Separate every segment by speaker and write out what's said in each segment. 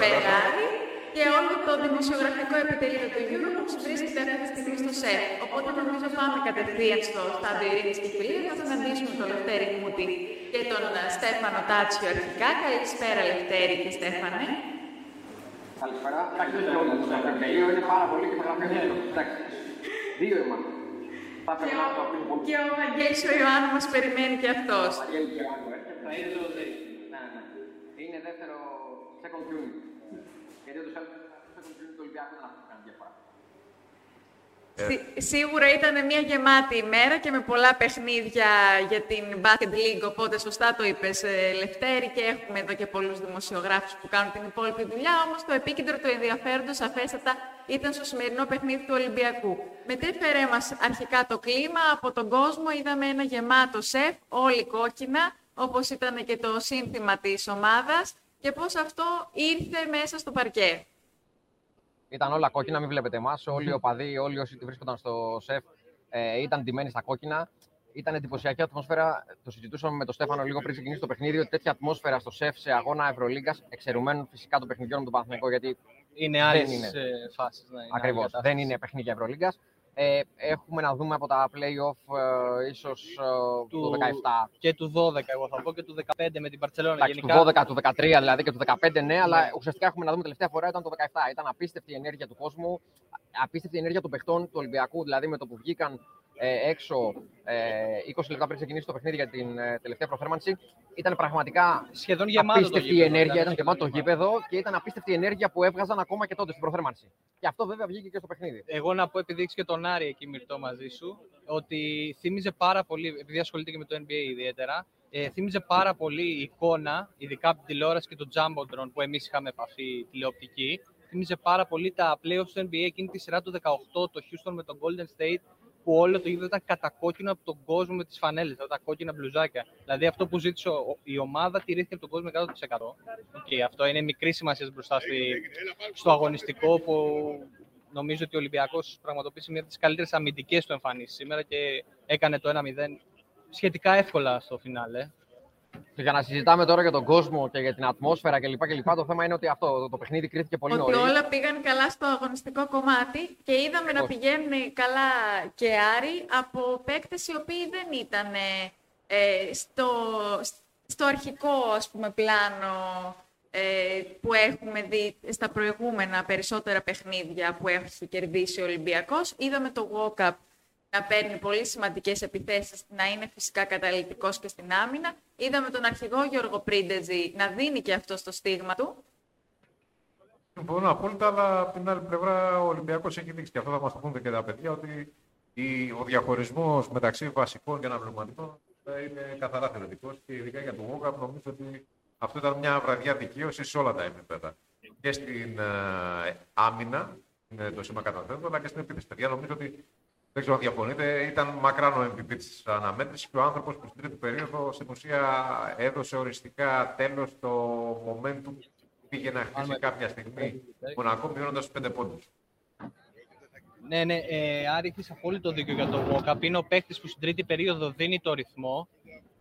Speaker 1: Καλησπέρα, Άρη. Και όλο το δημοσιογραφικό επιτελείο του Eurobox βρίσκεται αυτή τη στιγμή στο ΣΕΦ. Οπότε νομίζω πάμε κατευθείαν στο στάδιο ειρήνης και φιλίου. Θα συναντήσουμε τον Λευτέρη Μούτη και τον ε, Στέφανο Τάτσιο αρχικά. Καλησπέρα, Λευτέρη και Στέφανε.
Speaker 2: Καλησπέρα. Εντάξει, δεν όλοι το επιτελείο είναι πάρα πολύ και μεγαλύτερο. Εντάξει. Δύο είμαστε. Θα
Speaker 1: Και
Speaker 2: πρέπει να το αφήνω
Speaker 1: ο,
Speaker 2: πολύ.
Speaker 1: και ο Βαγγέλης ο Ιωάννου μας περιμένει και αυτός.
Speaker 2: Βαγγέλη και άλλο, έρχεται, θα είναι το day. Ναι, ναι. Είναι δεύτερο second unit. Γιατί ούτως ή άλλως second unit τους Ολυμπιακού δεν θα κάνει διαφορά.
Speaker 1: Σί- Σίγουρα ήταν μια γεμάτη ημέρα και με πολλά παιχνίδια για την Basket League, οπότε σωστά το είπες ε, Λευτέρη και έχουμε εδώ και πολλούς δημοσιογράφους που κάνουν την υπόλοιπη δουλειά, όμως το επίκεντρο του ενδιαφέροντος αφέστατα ήταν στο σημερινό παιχνίδι του Ολυμπιακού. Μετέφερε μας αρχικά το κλίμα, από τον κόσμο είδαμε ένα γεμάτο σεφ, όλοι κόκκινα, όπως ήταν και το σύνθημα της ομάδας και πώς αυτό ήρθε μέσα στο παρκέ;
Speaker 3: Ήταν όλα κόκκινα, μην βλέπετε εμάς. Όλοι οι οπαδοί, όλοι όσοι βρίσκονταν στο σεφ ε, ήταν ντυμένοι στα κόκκινα. Ήταν εντυπωσιακή ατμόσφαιρα. Το συζητούσαμε με τον Στέφανο λίγο πριν ξεκινήσει το παιχνίδι. Ότι τέτοια ατμόσφαιρα στο σεφ σε αγώνα Ευρωλίγκας, εξαιρουμένων φυσικά των παιχνιδιών με τον Παναθηναϊκό, γιατί
Speaker 4: Είναι
Speaker 3: Δεν
Speaker 4: άλλες
Speaker 3: είναι.
Speaker 4: ε, φάσεις. Ναι, είναι
Speaker 3: ακριβώς
Speaker 4: άλλη
Speaker 3: δεν
Speaker 4: κατάσταση.
Speaker 3: είναι παιχνίδια Ευρωλίγκας. Ε, έχουμε να δούμε από τα playoff ε, ίσως
Speaker 4: Του-
Speaker 3: το 17.
Speaker 4: Και του 12, εγώ θα πω, και του 15 με την Παρσελόνα.
Speaker 3: Εντάξει, του
Speaker 4: Γενικά,
Speaker 3: 12, του 13 δηλαδή και του 15 ναι, αλλά
Speaker 4: Ναι.
Speaker 3: ουσιαστικά έχουμε να δούμε τελευταία φορά ήταν το 17. Ήταν απίστευτη η ενέργεια του κόσμου, απίστευτη η ενέργεια των παιχτών του Ολυμπιακού, δηλαδή με το που βγήκαν ε, έξω ε, 20 λεπτά πριν ξεκινήσει το παιχνίδι για την ε, τελευταία προθέρμανση. Ήταν πραγματικά
Speaker 4: σχεδόν γεμάτο το
Speaker 3: απίστευτη η
Speaker 4: γήπεδο,
Speaker 3: ενέργεια, ήταν
Speaker 4: σχεδόν
Speaker 3: γεμάτο το γήπεδο και ήταν απίστευτη η ενέργεια που έβγαζαν ακόμα και τότε στην προθέρμανση. Και αυτό βέβαια βγήκε και στο παιχνίδι.
Speaker 4: Εγώ να πω, επειδή έχεις και τον Άρη εκεί μυρτό μαζί σου, ότι θύμιζε πάρα πολύ, επειδή ασχολείται και με το NBA ιδιαίτερα, ε, θύμιζε πάρα πολύ η εικόνα, ειδικά από την τηλεόραση και το Jumbotron που εμείς είχαμε επαφή τηλεοπτική, θύμιζε πάρα πολύ τα playoffs του NBA εκείνη τη σειρά του 18, το Houston με τον Golden State, που όλο το γήπεδο ήταν κατακόκκινο από τον κόσμο με τις φανέλες, τα κόκκινα μπλουζάκια. Δηλαδή αυτό που ζήτησε ο- η ομάδα τηρήθηκε από τον κόσμο 100%. Okay, αυτό είναι μικρή σημασία μπροστά στη, στο αγωνιστικό που νομίζω ότι ο Ολυμπιακός πραγματοποίησε μια από τις καλύτερες αμυντικές του εμφανίσεις σήμερα και έκανε το 1-0 σχετικά εύκολα στο φινάλε.
Speaker 3: Και για να συζητάμε τώρα για τον κόσμο και για την ατμόσφαιρα κλπ. κλπ το θέμα είναι ότι αυτό το, το παιχνίδι κρίθηκε πολύ
Speaker 1: ότι
Speaker 3: νωρίς.
Speaker 1: όλα πήγαν καλά στο αγωνιστικό κομμάτι και είδαμε να
Speaker 3: Ακριβώς.
Speaker 1: πηγαίνουν καλά και Άρη από παίκτες οι οποίοι δεν ήταν ε, στο, στο αρχικό ας πούμε, πλάνο ε, που έχουμε δει στα προηγούμενα περισσότερα παιχνίδια που έχει κερδίσει ο Ολυμπιακός. Είδαμε το walk-up να παίρνει πολύ σημαντικές επιθέσεις, να είναι φυσικά καταλητικός και στην άμυνα. Είδαμε τον αρχηγό Γιώργο Πρίντεζη να δίνει και αυτό στο στίγμα του.
Speaker 5: Συμφωνώ απόλυτα, αλλά από την άλλη πλευρά ο Ολυμπιακός έχει δείξει και αυτό θα μας το πούνε και τα παιδιά ότι η, ο διαχωρισμός μεταξύ βασικών και αναπληρωματικών θα είναι καθαρά θεωρητικός και ειδικά για τον Βόγκαπ νομίζω ότι αυτό ήταν μια βραδιά δικαίωσης σε όλα τα επίπεδα. Και στην ε, άμυνα, είναι το σήμα καταθέτω, αλλά και στην επίθεση. Παιδιά, νομίζω ότι δεν ξέρω αν διαφωνείτε, ήταν μακράν ο MVP της αναμέτρησης και ο άνθρωπος που στην τρίτη περίοδο στην ουσία έδωσε οριστικά τέλος το momentum πήγε να χτίσει κάποια στιγμή Μονακό μειώνοντα του πέντε πόντους.
Speaker 4: Ναι, ναι, ε, Άρη, έχεις απόλυτο δίκιο για το walk-up. Είναι ο παίκτης που στην τρίτη περίοδο δίνει το ρυθμό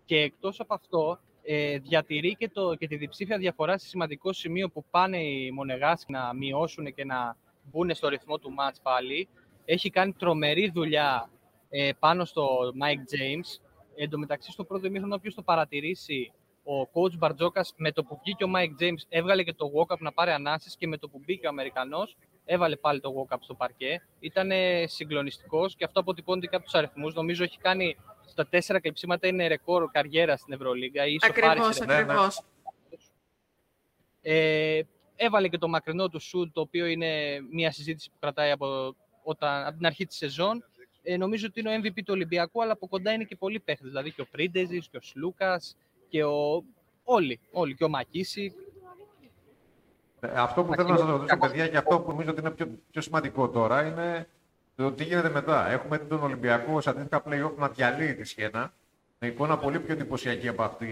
Speaker 4: και εκτός από αυτό ε, διατηρεί και, το, και τη διψήφια διαφορά σε σημαντικό σημείο που πάνε οι Μονεγάσκοι να μειώσουν και να μπουν στο ρυθμό του μάτς πάλι. Έχει κάνει τρομερή δουλειά ε, πάνω στο Mike James. Εν τω μεταξύ, στο πρώτο ημίχρονο, όποιος το παρατηρήσει, ο coach Μπαρτζόκας με το που βγήκε ο Mike James έβγαλε και το walk-up να πάρει ανάσεις και με το που μπήκε ο Αμερικανός έβαλε πάλι το walk-up στο παρκέ. Ήταν συγκλονιστικός και αυτό αποτυπώνεται και από τους αριθμούς. Νομίζω έχει κάνει στα τέσσερα κλειψίματα είναι ρεκόρ καριέρα στην Ευρωλίγκα. ή ισοφάρισε
Speaker 1: Ακριβώς,
Speaker 4: ρεκόρ.
Speaker 1: ακριβώς.
Speaker 4: Ε, έβαλε και το μακρινό του σουτ, το οποίο είναι μια συζήτηση που κρατάει από, όταν, από την αρχή της σεζόν. Ε, νομίζω ότι είναι ο MVP του Ολυμπιακού, αλλά από κοντά είναι και πολλοί παίχτες. Δηλαδή και ο Πρίντεζης και ο Σλούκας και ο... όλοι, όλοι. Και ο Μακίση.
Speaker 5: Ε, Αυτό που θέλω να σας ρωτήσω, παιδιά, και αυτό που νομίζω ότι είναι πιο, πιο σημαντικό τώρα είναι το τι γίνεται μετά. Έχουμε τον Ολυμπιακό σε αντίστοιχα playoff να διαλύει τη Σιένα με εικόνα πολύ πιο εντυπωσιακή από αυτή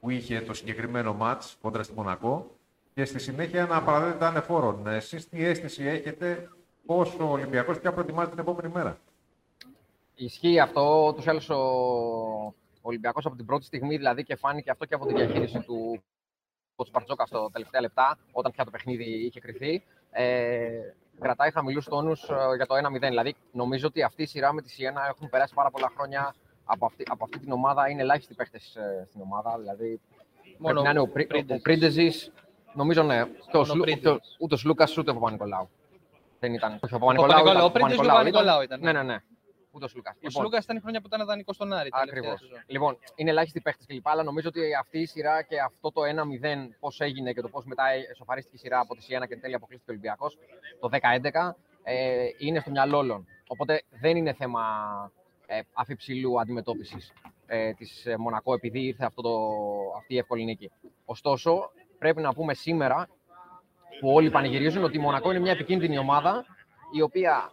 Speaker 5: που είχε το συγκεκριμένο μάτς κόντρα στη Μονακό και στη συνέχεια να παραδίδεται ανεφόρον. Εσείς τι αίσθηση έχετε, πόσο ο Ολυμπιακός πια προετοιμάζει την επόμενη μέρα;
Speaker 3: Ισχύει αυτό. Ούτως ή άλλως ο, Ο Ολυμπιακός από την πρώτη στιγμή δηλαδή και φάνηκε αυτό και από τη διαχείριση του του Μπαρτζόκα στο τελευταία λεπτά, όταν πια το παιχνίδι είχε κρυθεί. Ε, κρατάει χαμηλούς τόνους ε, για το 1-0. Δηλαδή, νομίζω ότι αυτή η σειρά με τη Σιένα έχουν περάσει πάρα πολλά χρόνια από αυτή, από αυτή την ομάδα. Είναι ελάχιστοι παίχτες ε, στην ομάδα. Δηλαδή, Μόνο πρέπει να είναι ο, Πρίντεζης. Νομίζω ναι. ούτε ο Λούκας ούτε ο Παπα-Νικολάου. Δεν ήταν.
Speaker 4: Ο Παπα-Νικολάου. Ο Παπα-Νικολάου ήταν.
Speaker 3: Ναι, ναι, ναι. Ούτε ο Σλούκα.
Speaker 4: Ο λοιπόν, Σλούκα ήταν η χρόνια που ήταν δανεικός στον Άρη.
Speaker 3: Ακριβώς. Λοιπόν, είναι ελάχιστοι παίχτες κλπ. Αλλά νομίζω ότι αυτή η σειρά και αυτό το 1-0, πώς έγινε και το πώς μετά εσωφαρίστηκε η σειρά από τη Σιένα και τέλεια αποκλείστηκε ο Ολυμπιακός το 10-11, ε, είναι στο μυαλό όλων. Οπότε δεν είναι θέμα ε, αφιψηλού αντιμετώπισης ε, της ε, Μονακό επειδή ήρθε αυτό το, αυτή η εύκολη νίκη. Ωστόσο, πρέπει να πούμε σήμερα που όλοι πανηγυρίζουν ότι η Μονακό είναι μια επικίνδυνη ομάδα η οποία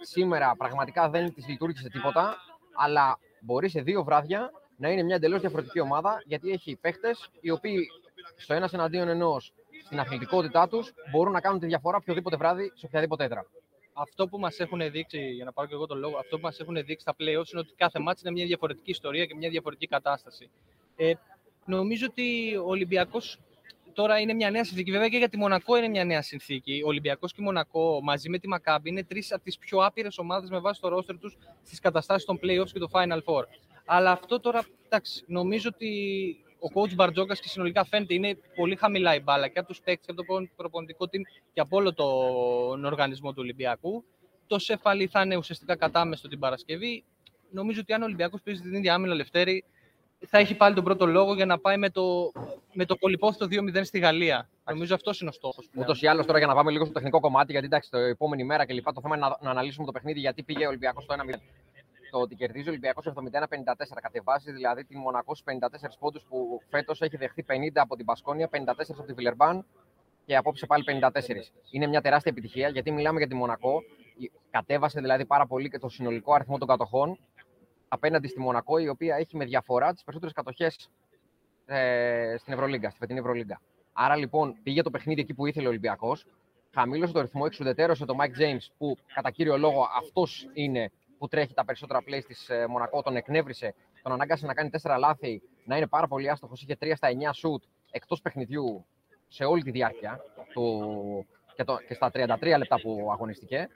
Speaker 3: σήμερα πραγματικά δεν της λειτουργήσε τίποτα, αλλά μπορεί σε δύο βράδια να είναι μια εντελώς διαφορετική ομάδα, γιατί έχει παίχτες οι οποίοι στο ένας εναντίον ενός στην αθλητικότητά τους μπορούν να κάνουν τη διαφορά οποιοδήποτε βράδυ σε οποιαδήποτε έδρα.
Speaker 4: Αυτό που μας έχουν δείξει, για να πάρω και εγώ τον λόγο, αυτό που μας έχουν δείξει στα playoffs είναι ότι κάθε μάτι είναι μια διαφορετική ιστορία και μια διαφορετική κατάσταση. Ε, νομίζω ότι ο Ολυμπιακός τώρα είναι μια νέα συνθήκη. Βέβαια και για τη Μονακό είναι μια νέα συνθήκη. Ο Ολυμπιακός και η Μονακό μαζί με τη Μακάμπη είναι τρεις από τις πιο άπειρες ομάδες με βάση το ρόστερ τους στις καταστάσεις των playoffs και το Final Four. Αλλά αυτό τώρα, εντάξει, νομίζω ότι ο coach Μπαρτζόκα και συνολικά φαίνεται είναι πολύ χαμηλά η μπάλα και από τους παίκτες και από το προπονητικό team και από όλο τον οργανισμό του Ολυμπιακού. Το Σεφαλή θα είναι ουσιαστικά κατάμεστο την Παρασκευή. Νομίζω ότι αν ο Ολυμπιακός παίζει την ίδια άμυνα Λευτέρη, θα έχει πάλι τον πρώτο λόγο για να πάει με το, με το πολυπόθητο 2-0 στη Γαλλία. Νομίζω αυτός είναι ο στόχος.
Speaker 3: Ούτως ή άλλως τώρα για να πάμε λίγο στο τεχνικό κομμάτι, γιατί εντάξει, το επόμενη μέρα και λοιπά το θέμα είναι να, να αναλύσουμε το παιχνίδι γιατί πήγε ο Ολυμπιακός στο 1-0. Το ότι κερδίζει ο Ολυμπιακός 71-54 κατεβάζει δηλαδή τη Μονακός 54 πόντους που φέτος έχει δεχθεί 50 από την Πασκόνια, 54 από τη Βιλερμπάν και απόψε πάλι 54. Είναι μια τεράστια επιτυχία γιατί μιλάμε για τη Μονακό. Κατέβασε δηλαδή πάρα πολύ και το συνολικό αριθμό των κατοχών απέναντι στη Μονακό, η οποία έχει με διαφορά τις περισσότερες κατοχές ε, στην Ευρωλίγκα, στη φετινή Ευρωλίγκα. Άρα λοιπόν πήγε το παιχνίδι εκεί που ήθελε ο Ολυμπιακός, χαμήλωσε το ρυθμό, εξουδετέρωσε το Mike James, που κατά κύριο λόγο αυτός είναι που τρέχει τα περισσότερα plays της ε, Μονακό, τον εκνεύρισε, τον ανάγκασε να κάνει τέσσερα λάθη, να είναι πάρα πολύ άστοχος. Είχε 3 στα 9 σουτ εκτός παιχνιδιού σε όλη τη διάρκεια του, και, το, και στα 33 λεπτά που αγωνιστηκε.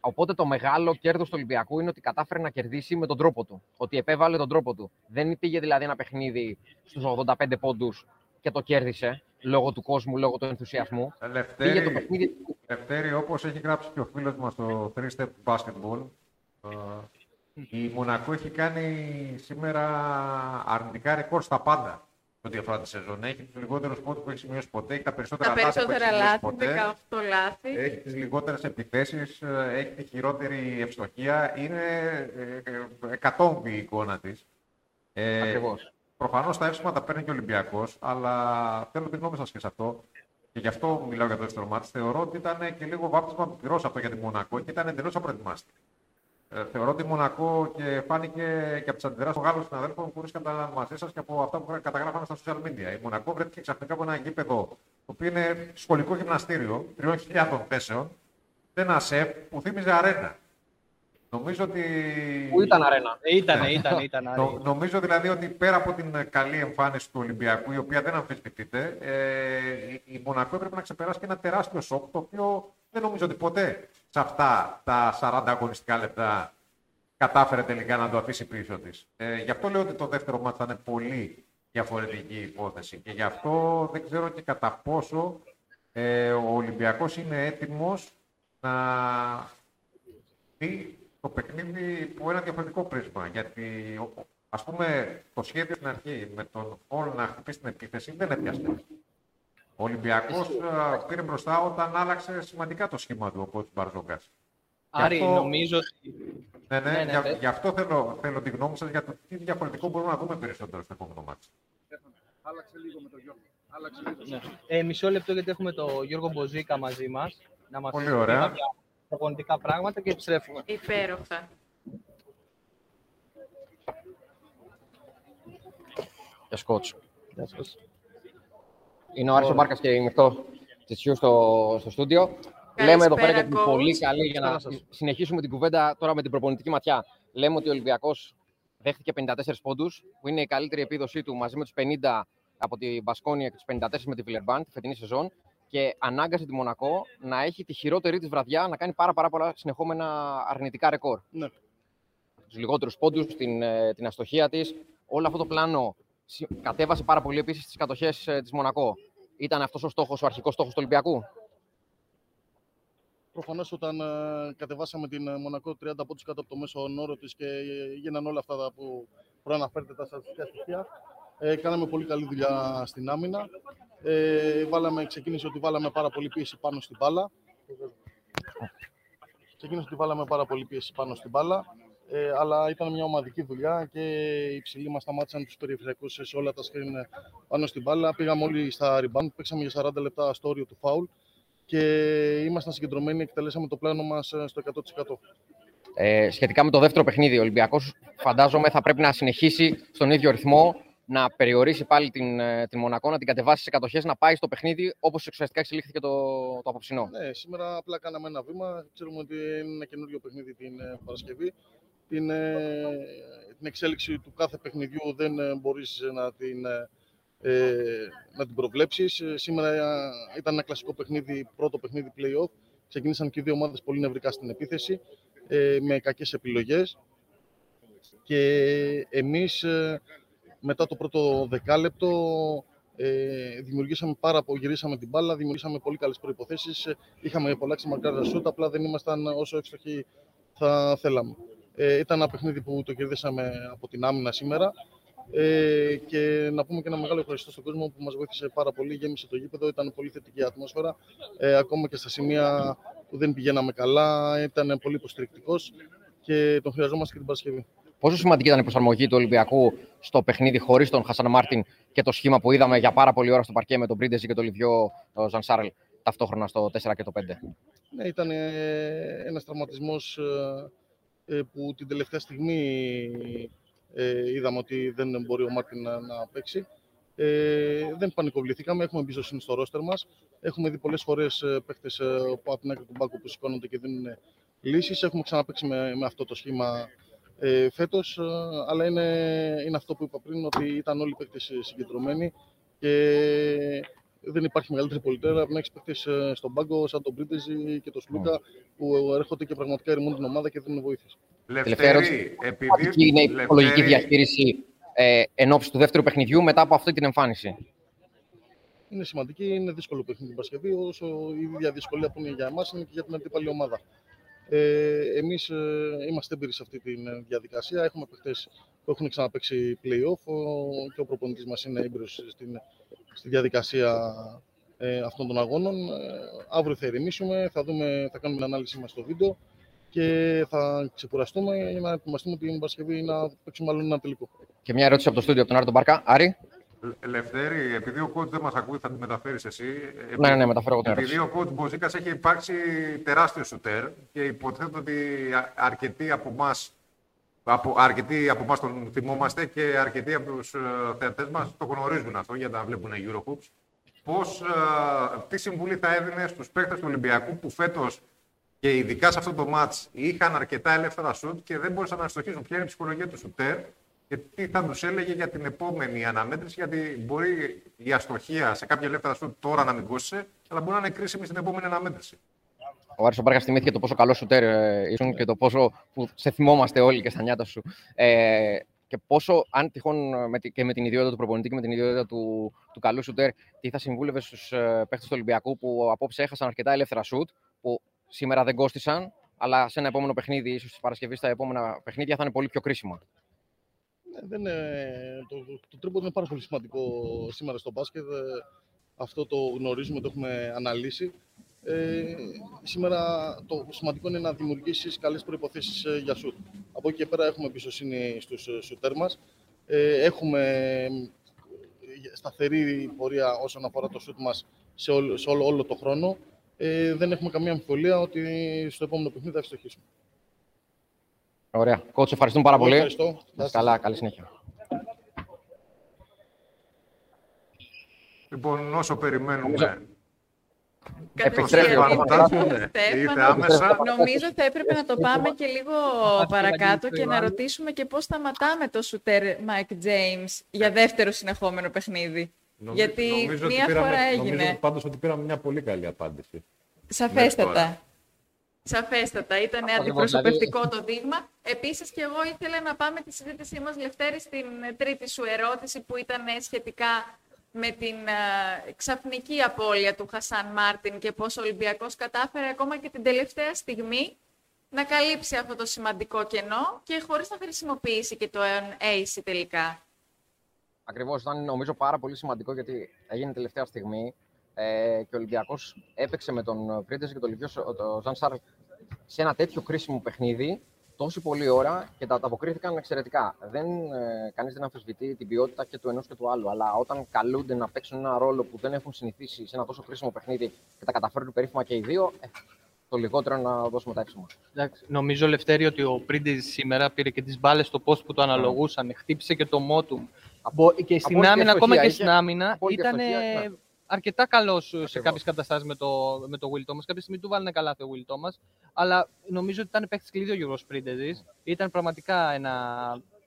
Speaker 3: Οπότε το μεγάλο κέρδος του Ολυμπιακού είναι ότι κατάφερε να κερδίσει με τον τρόπο του. Ότι επέβαλε τον τρόπο του. Δεν πήγε δηλαδή ένα παιχνίδι στους 85 πόντους και το κέρδισε λόγω του κόσμου, λόγω του ενθουσιασμού.
Speaker 5: Ελευθέρη, πήγε το παιχνίδι... Ελευθέρη όπως έχει γράψει και ο φίλος μας στο 3 Step Basketball, ε, η Μονακό έχει κάνει σήμερα αρνητικά ρεκόρ στα πάντα ό,τι αφορά τη σεζόν. Έχει του λιγότερου πόντους που έχει σημειώσει ποτέ, έχει τα περισσότερα,
Speaker 1: τα περισσότερα λάθη,
Speaker 5: ποτέ.
Speaker 1: 18 λάθη.
Speaker 5: Έχει τις λιγότερες επιθέσεις, ε, έχει τη χειρότερη ευστοχία. Είναι ε, εκατόμβη η εικόνα της.
Speaker 3: Ε, Ακριβώς.
Speaker 5: Προφανώς τα εύσημα τα παίρνει και ο Ολυμπιακός, αλλά θέλω τη γνώμη σας και σε αυτό. Και γι' αυτό μιλάω για το δεύτερο μάτι. Θεωρώ ότι ήταν και λίγο βάπτισμα πυρός αυτό για τη Μονακό και ήταν εντελώς απροετοιμάστη. Ε, θεωρώ ότι Μονακό και φάνηκε και από τις αντιδράσεις των Γάλλων συναδέλφων που βρίσκονταν μαζί σας και από αυτά που καταγράφαμε στα social media. Η Μονακό βρέθηκε ξαφνικά από ένα γήπεδο το οποίο είναι σχολικό γυμναστήριο 3.000 θέσεων σε ένα σεφ που θύμιζε αρένα. Νομίζω ότι.
Speaker 3: Πού ήταν αρένα;
Speaker 4: Ήταν, ήταν, ήταν.
Speaker 5: Νο, νομίζω δηλαδή ότι πέρα από την καλή εμφάνιση του Ολυμπιακού, η οποία δεν αμφισβητείται, ε, η Μονακό έπρεπε να ξεπεράσει και ένα τεράστιο σοκ, το οποίο δεν νομίζω ότι ποτέ σε αυτά τα 40 αγωνιστικά λεπτά κατάφερε τελικά να το αφήσει πίσω της. Ε, γι' αυτό λέω ότι το δεύτερο μάτι θα είναι πολύ διαφορετική υπόθεση. Και γι' αυτό δεν ξέρω και κατά πόσο ε, ο Ολυμπιακός είναι έτοιμος να δει το παιχνίδι που ένα διαφορετικό πρίσμα. Γιατί, ας πούμε, το σχέδιο στην αρχή με τον Όλ να χτυπήσει την επίθεση δεν έπιασε. Ο Ολυμπιακός ε, πήρε μπροστά όταν άλλαξε σημαντικά το σχήμα του ο Μπαρζόκα.
Speaker 4: Άρη, αυτό... νομίζω ότι.
Speaker 5: Ναι, ναι, ναι, ναι για, γι' αυτό θέλω, θέλω τη γνώμη σας για το τι διαφορετικό μπορούμε να δούμε περισσότερο στο επόμενο μάτι.
Speaker 6: Άλλαξε λίγο με τον Γιώργο. Άλλαξε λίγο.
Speaker 4: Ναι. Ε, μισό λεπτό γιατί έχουμε τον Γιώργο Μποζίκα μαζί μας.
Speaker 5: Να μας Πολύ ωραία.
Speaker 4: Προπονητικά πράγματα και επιστρέφουμε.
Speaker 1: Υπέροχα.
Speaker 3: Για σκότσο. Είναι ο Άρης Μπάρκα και η Μιχτό Τσιτσιού στο, στο στούντιο. Λέμε εδώ πέρα για την πολύ καλή, για να συνεχίσουμε την κουβέντα τώρα με την προπονητική ματιά. Λέμε ότι ο Ολυμπιακός δέχτηκε 54 πόντους, που είναι η καλύτερη επίδοσή του μαζί με τους 50 από τη Μπασκόνια και τους 54 με τη Βιλερμπάν τη φετινή σεζόν. Και ανάγκασε τη Μονακό να έχει τη χειρότερη της βραδιά, να κάνει πάρα, πάρα πολλά συνεχόμενα αρνητικά ρεκόρ.
Speaker 6: Ναι.
Speaker 3: Τους λιγότερους πόντους, την, ε, την αστοχία της. Όλο αυτό το πλάνο συ- κατέβασε πάρα πολύ επίσης τις κατοχές της Μονακό. Ήταν αυτός ο στόχος, ο αρχικός στόχος του Ολυμπιακού;
Speaker 6: Προφανώς όταν ε, κατεβάσαμε την ε, Μονακό 30 πόντους κάτω από το μέσο όρο της και ε, γίναν όλα αυτά τα που προαναφέρετε τα στατιστικά στοιχεία, ε, κάναμε πολύ καλή δουλειά στην άμυνα. Ε, βάλαμε, ξεκίνησε ότι βάλαμε πάρα πολύ πίεση πάνω στην μπάλα. Ξεκίνησε ότι βάλαμε πάρα πολύ πίεση πάνω στην μπάλα. Ε, αλλά ήταν μια ομαδική δουλειά και οι ψηλοί μας σταμάτησαν τους περιφερειακούς σε όλα τα screen πάνω στην μπάλα. Πήγαμε όλοι στα rebound, παίξαμε για 40 λεπτά στο όριο του φάουλ και ήμασταν συγκεντρωμένοι, εκτελέσαμε το πλάνο μας στο 100%.
Speaker 3: Ε, σχετικά με το δεύτερο παιχνίδι, ο Ολυμπιακός φαντάζομαι θα πρέπει να συνεχίσει στον ίδιο ρυθμό, να περιορίσει πάλι την, ε, την Μονακό, να την κατεβάσει σε κατοχέ, να πάει στο παιχνίδι όπως ουσιαστικά εξελίχθηκε το, το απόψινό.
Speaker 6: Ναι, σήμερα απλά κάναμε ένα βήμα. Ξέρουμε ότι είναι ένα καινούριο παιχνίδι την ε, Παρασκευή. Την, ε, την εξέλιξη του κάθε παιχνιδιού δεν ε, μπορείς να την, ε, ε, να την προβλέψεις. Ε, Σήμερα ε, ήταν ένα κλασικό παιχνίδι, πρώτο παιχνίδι play-off. Ξεκίνησαν και οι δύο ομάδες πολύ νευρικά στην επίθεση, ε, με κακές επιλογές. Και εμείς ε, μετά το πρώτο δεκάλεπτο ε, δημιουργήσαμε πάρα πολύ, γυρίσαμε την μπάλα, δημιουργήσαμε πολύ καλές προϋποθέσεις, ε, είχαμε πολλά ξεμαρκάρια σούτ, απλά δεν ήμασταν όσο εύστοχοι θα θέλαμε. Ε, ήταν ένα παιχνίδι που το κερδίσαμε από την άμυνα σήμερα ε, και να πούμε και ένα μεγάλο ευχαριστώ στον κόσμο που μας βοήθησε πάρα πολύ, γέμισε το γήπεδο, ήταν πολύ θετική η ατμόσφαιρα, ε, ακόμα και στα σημεία που δεν πηγαίναμε καλά, ήταν πολύ υποστηρικτικός και τον χρειαζόμαστε και την Παρασκευή.
Speaker 3: Πόσο σημαντική ήταν η προσαρμογή του Ολυμπιακού στο παιχνίδι χωρίς τον Χασάν Μάρτιν και το σχήμα που είδαμε για πάρα πολλή ώρα στο παρκέ με τον Πρίντεζη και τον Λιβιό τον Ζαν-Σαρλ ταυτόχρονα στο 4 και το 5.
Speaker 6: Ναι, ήταν ε, ένας τραυματισμός ε, ε, που την τελευταία στιγμή ε, είδαμε ότι δεν μπορεί ο Μάρτιν να, να παίξει. Ε, δεν πανικοβληθήκαμε, έχουμε εμπιστοσύνη στο ρόστερ μας. Έχουμε δει πολλές φορές ε, παίχτες ε, από την άκρη του πάγκου που σηκώνονται και δίνουν λύσεις. Έχουμε ξαναπαίξει με, με αυτό το σχήμα ε, φέτος, ε, αλλά είναι, είναι αυτό που είπα πριν, ότι ήταν όλοι οι παίκτες ε, συγκεντρωμένοι και δεν υπάρχει μεγαλύτερη πολυτέλεια από να έχεις παίκτες ε, στον πάγκο σαν τον Πρίτεζη και τον Σλούκα που έρχονται και πραγματικά ερημούν την ομάδα και δίνουν βοήθειες.
Speaker 3: Τελευταία ερώτηση.
Speaker 5: Λευτέρη,
Speaker 3: Αυτή
Speaker 5: επειδή...
Speaker 3: είναι η ψυχολογική
Speaker 5: Λευτέρη,
Speaker 3: διαχείριση ε, εν ώψη του δεύτερου παιχνιδιού μετά από αυτή την εμφάνιση.
Speaker 6: Είναι σημαντική, είναι δύσκολο παιχνίδι την Παρασκευή, όσο η ίδια δυσκολία που είναι για εμάς είναι και για την αντίπαλη ομάδα. Ε, Εμείς ε, είμαστε έμπειροι σε αυτή τη διαδικασία. Έχουμε παιχτέ που έχουν ξαναπαίξει playoff ο- και ο προπονητής μας είναι έμπειρος στην, στη διαδικασία ε, αυτών των αγώνων. Ε, αύριο θα ηρεμήσουμε, θα, δούμε, θα κάνουμε την ανάλυση μας στο βίντεο και θα ξεκουραστούμε για να ετοιμαστούμε την Παρασκευή να παίξουμε άλλο ένα τελικό.
Speaker 3: Και μια ερώτηση από το στούντιο από τον Άρη τον Μπάρκα. Άρη,
Speaker 5: Λευτέρη, επειδή ο coach δεν μας ακούει, θα τη μεταφέρεις εσύ.
Speaker 3: ναι, ναι, ναι, μεταφέρω εγώ την
Speaker 5: Επειδή
Speaker 3: ερώτηση.
Speaker 5: ο coach Μποζίκας έχει υπάρξει τεράστιο σουτέρ και υποθέτω ότι α- αρκετοί από εμάς από, αρκετοί από εμάς τον θυμόμαστε και αρκετοί από τους ε, θεατές μας το γνωρίζουν αυτό για να βλέπουν Eurohoops. Πώς, ε, τι συμβουλή θα έδινε στους παίκτες του Ολυμπιακού που φέτος και ειδικά σε αυτό το μάτς είχαν αρκετά ελεύθερα σουτ και δεν μπορούσαν να στοχίσουν. Ποια είναι η ψυχολογία του σουτέρ και τι θα τους έλεγε για την επόμενη αναμέτρηση; Γιατί μπορεί η αστοχία σε κάποια ελεύθερα σουτ τώρα να μην κόστησε αλλά μπορεί να είναι κρίσιμη στην επόμενη αναμέτρηση.
Speaker 3: Ο Άρης ο Μπάρκας θυμήθηκε το πόσο καλό σουτέρ ε, ήσουν και το πόσο που σε θυμόμαστε όλοι και στα νιάτα σου. Ε, και πόσο, αν τυχόν ε, με, τη- και με την ιδιότητα του προπονητή και με την ιδιότητα του, του καλού σουτέρ, τι θα συμβούλευες στους ε, παίχτες του Ολυμπιακού που απόψε έχασαν αρκετά ελεύθερα σουτ, που σήμερα δεν κόστησαν, αλλά σε ένα επόμενο παιχνίδι, ίσως της Παρασκευής, στα επόμενα παιχνίδια θα είναι πολύ πιο κρίσιμα.
Speaker 6: Ναι, δεν, είναι- το, το, το τρίποντο είναι πάρα πολύ σημαντικό σήμερα στο μπάσκετ. Ε, Αυτό το γνωρίζουμε, το έχουμε αναλύσει. Ε, σήμερα το σημαντικό είναι να δημιουργήσεις καλές προϋποθέσεις ε, για σουτ. Από εκεί και πέρα έχουμε εμπιστοσύνη στους ε, σουτέρ μας. Ε, έχουμε ε, σταθερή πορεία όσον αφορά το σουτ μας σε, όλο, σε όλο, όλο το χρόνο. Ε, δεν έχουμε καμία αμφιβολία ότι στο επόμενο παιχνίδι θα ευστοχήσουμε.
Speaker 3: Ωραία. Κότσο, ευχαριστούμε πάρα πολύ.
Speaker 6: Ευχαριστώ.
Speaker 3: Να είστε καλά, καλή συνέχεια.
Speaker 5: Λοιπόν, όσο περιμένουμε.
Speaker 3: Επιστρέφει ο
Speaker 1: Κατευθείαν,
Speaker 5: Στέφανο, ναι.
Speaker 1: Στέφανο.
Speaker 5: Ήρθε άμεσα.
Speaker 1: Νομίζω θα έπρεπε να το πάμε και λίγο παρακάτω και να
Speaker 4: Ιωάννη.
Speaker 1: ρωτήσουμε και πώς σταματάμε το σουτέρ Mike James για δεύτερο συνεχόμενο παιχνίδι.
Speaker 5: Νομίζω-
Speaker 1: Γιατί
Speaker 5: νομίζω ότι
Speaker 1: μία
Speaker 5: πήραμε-
Speaker 1: φορά έγινε.
Speaker 5: Νομίζω πάντως ότι πήραμε μια πολύ καλή απάντηση.
Speaker 1: Σαφέστατα.
Speaker 5: τώρα.
Speaker 1: Σαφέστατα. Ήταν
Speaker 3: Ακριβώς,
Speaker 1: αντιπροσωπευτικό το δείγμα. Επίσης και εγώ ήθελα να πάμε τη συζήτησή μας, Λευτέρη, στην τρίτη σου ερώτηση που ήταν ε, σχετικά με την ε, ξαφνική απώλεια του Χασάν Μάρτιν και πώς ο Ολυμπιακός κατάφερε ακόμα και την τελευταία στιγμή να καλύψει αυτό το σημαντικό κενό και χωρίς να χρησιμοποιήσει και το AC τελικά.
Speaker 3: Ακριβώς. Ήταν νομίζω πάρα πολύ σημαντικό γιατί έγινε τελευταία στιγμή ε, και ο Ολυμπιακός έπαιξε με τον Πρίντεζ και τον Λιβιός το Ζαν Σάρλ σε ένα τέτοιο κρίσιμο παιχνίδι τόση πολλή ώρα και τα ανταποκρίθηκαν εξαιρετικά. Δεν, ε, κανείς δεν αμφισβητεί την ποιότητα και του ενός και του άλλου. Αλλά όταν καλούνται να παίξουν ένα ρόλο που δεν έχουν συνηθίσει σε ένα τόσο κρίσιμο παιχνίδι και τα καταφέρουν περίφημα και οι δύο, ε, το λιγότερο να δώσουμε τα εύσημα.
Speaker 4: Εντάξει, νομίζω, Λευτέρη, ότι ο Πρίντεζ σήμερα πήρε και τις μπάλες στο post που το αναλογούσαν. Χτύπησε και το μότουμ. Μπο- Και στην
Speaker 3: Απόλυτη
Speaker 4: άμυνα, ακόμα
Speaker 3: ευστοχία
Speaker 4: και
Speaker 3: είχε.
Speaker 4: στην άμυνα,
Speaker 3: Απόλυτη
Speaker 4: ήταν
Speaker 3: ευστοχία, ναι.
Speaker 4: Αρκετά καλός σε
Speaker 3: Ακριβώς.
Speaker 4: κάποιες καταστάσεις με το, με το Will Thomas. Κάποια στιγμή του βάλανε καλά το Will Thomas. Αλλά νομίζω ότι ήταν παίκτης κλειδί ο Γιώργος Πρίντεζ. Ήταν πραγματικά ένα.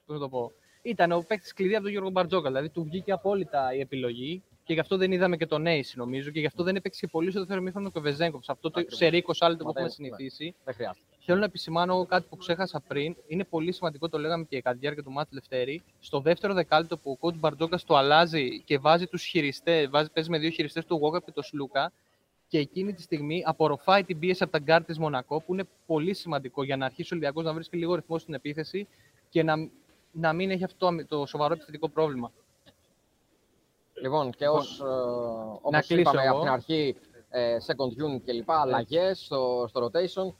Speaker 4: Πώς να το πω. Ήταν ο παίκτης κλειδί από τον Γιώργο Μπαρτζόκα. Δηλαδή του βγήκε απόλυτα η επιλογή και γι' αυτό δεν είδαμε και τον Ace, νομίζω. Και γι' αυτό δεν έπαιξε και πολύ στο δεύτερο μήχρονο και ο Βεζέγκοφ. Σε αυτό το
Speaker 3: Ακριβώς.
Speaker 4: σε 20 άλλο
Speaker 3: Μα
Speaker 4: που έχουμε
Speaker 3: δεν- ναι.
Speaker 4: συνηθίσει.
Speaker 3: Δεν χρειάζεται.
Speaker 4: Θέλω να επισημάνω κάτι που ξέχασα πριν. Είναι πολύ σημαντικό, το λέγαμε και κατά τη διάρκεια του μάτς Λευτέρη. Στο δεύτερο δεκάλεπτο που ο coach Μπαρτζόκα το αλλάζει και βάζει τους χειριστές, βάζει, παίζει με δύο χειριστές του Γόγκα και του Σλούκα. Και εκείνη τη στιγμή απορροφάει την πίεση από τα γκάρ της Μονακό, που είναι πολύ σημαντικό για να αρχίσει ο Ολυμπιακός να βρίσκει λίγο ρυθμό στην επίθεση και να, να μην έχει αυτό το σοβαρό επιθετικό πρόβλημα.
Speaker 3: Λοιπόν, και ως όπως
Speaker 4: κλείσω
Speaker 3: είπαμε
Speaker 4: εγώ.
Speaker 3: από την αρχή, ε, second unit κλπ. Αλλαγές στο, στο rotation.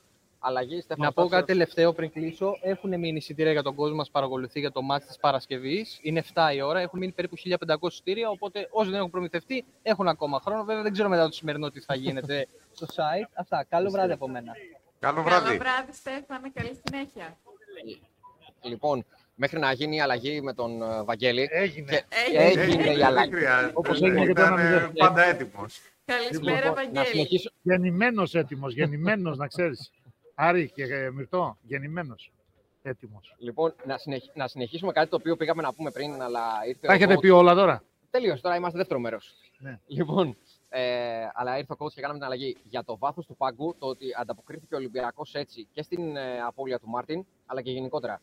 Speaker 3: Αλλαγή Στέφανο
Speaker 4: Να πω
Speaker 3: Τάτσερ.
Speaker 4: κάτι τελευταίο πριν κλείσω. Έχουν μείνει εισιτήρια για τον κόσμο μας παρακολουθεί για το μάτι της Παρασκευής. Είναι 7 η ώρα. Έχουν μείνει περίπου 1500 εισιτήρια. Οπότε όσοι δεν έχουν προμηθευτεί έχουν ακόμα χρόνο. Βέβαια δεν ξέρω μετά το σημερινό τι θα γίνεται στο site. Αυτά. Καλό βράδυ από μένα.
Speaker 5: Καλό
Speaker 1: Καλό
Speaker 5: βράδυ.
Speaker 1: βράδυ, Στέφανε. Καλή συνέχεια.
Speaker 3: Λοιπόν, μέχρι να γίνει η αλλαγή με τον ε, Βαγγέλη.
Speaker 7: Έγινε.
Speaker 3: Και
Speaker 1: Έγινε.
Speaker 3: έγινε η
Speaker 5: Δεν
Speaker 3: αλλαγή.
Speaker 5: χρειάζεται.
Speaker 7: Όπως έγινε και το
Speaker 5: Ήταν
Speaker 7: ένα
Speaker 5: ε,
Speaker 7: μηδέν.
Speaker 5: πάντα έτοιμος.
Speaker 1: Καλησπέρα,
Speaker 3: Λοιπόν, να
Speaker 1: Βαγγέλη.
Speaker 3: συνεχίσω,
Speaker 7: Γεννημένος έτοιμος, γεννημένος να ξέρεις. Άρη και ε, Μυρτό, γεννημένος έτοιμος.
Speaker 3: λοιπόν, να, συνεχ- να συνεχίσουμε κάτι το οποίο πήγαμε να πούμε πριν, αλλά ήρθε
Speaker 7: Τα
Speaker 3: ο
Speaker 7: έχετε
Speaker 3: coach.
Speaker 7: πει όλα τώρα.
Speaker 3: Τελείωσε, τώρα είμαστε δεύτερο μέρος.
Speaker 7: Ναι.
Speaker 3: Λοιπόν, ε, αλλά ήρθε ο coach και κάναμε την αλλαγή. Για το βάθος του πάγκου, το ότι ανταποκρίθηκε ο Ολυμπιακός έτσι και στην ε, απώλεια του Μάρτιν, αλλά και γενικότερα.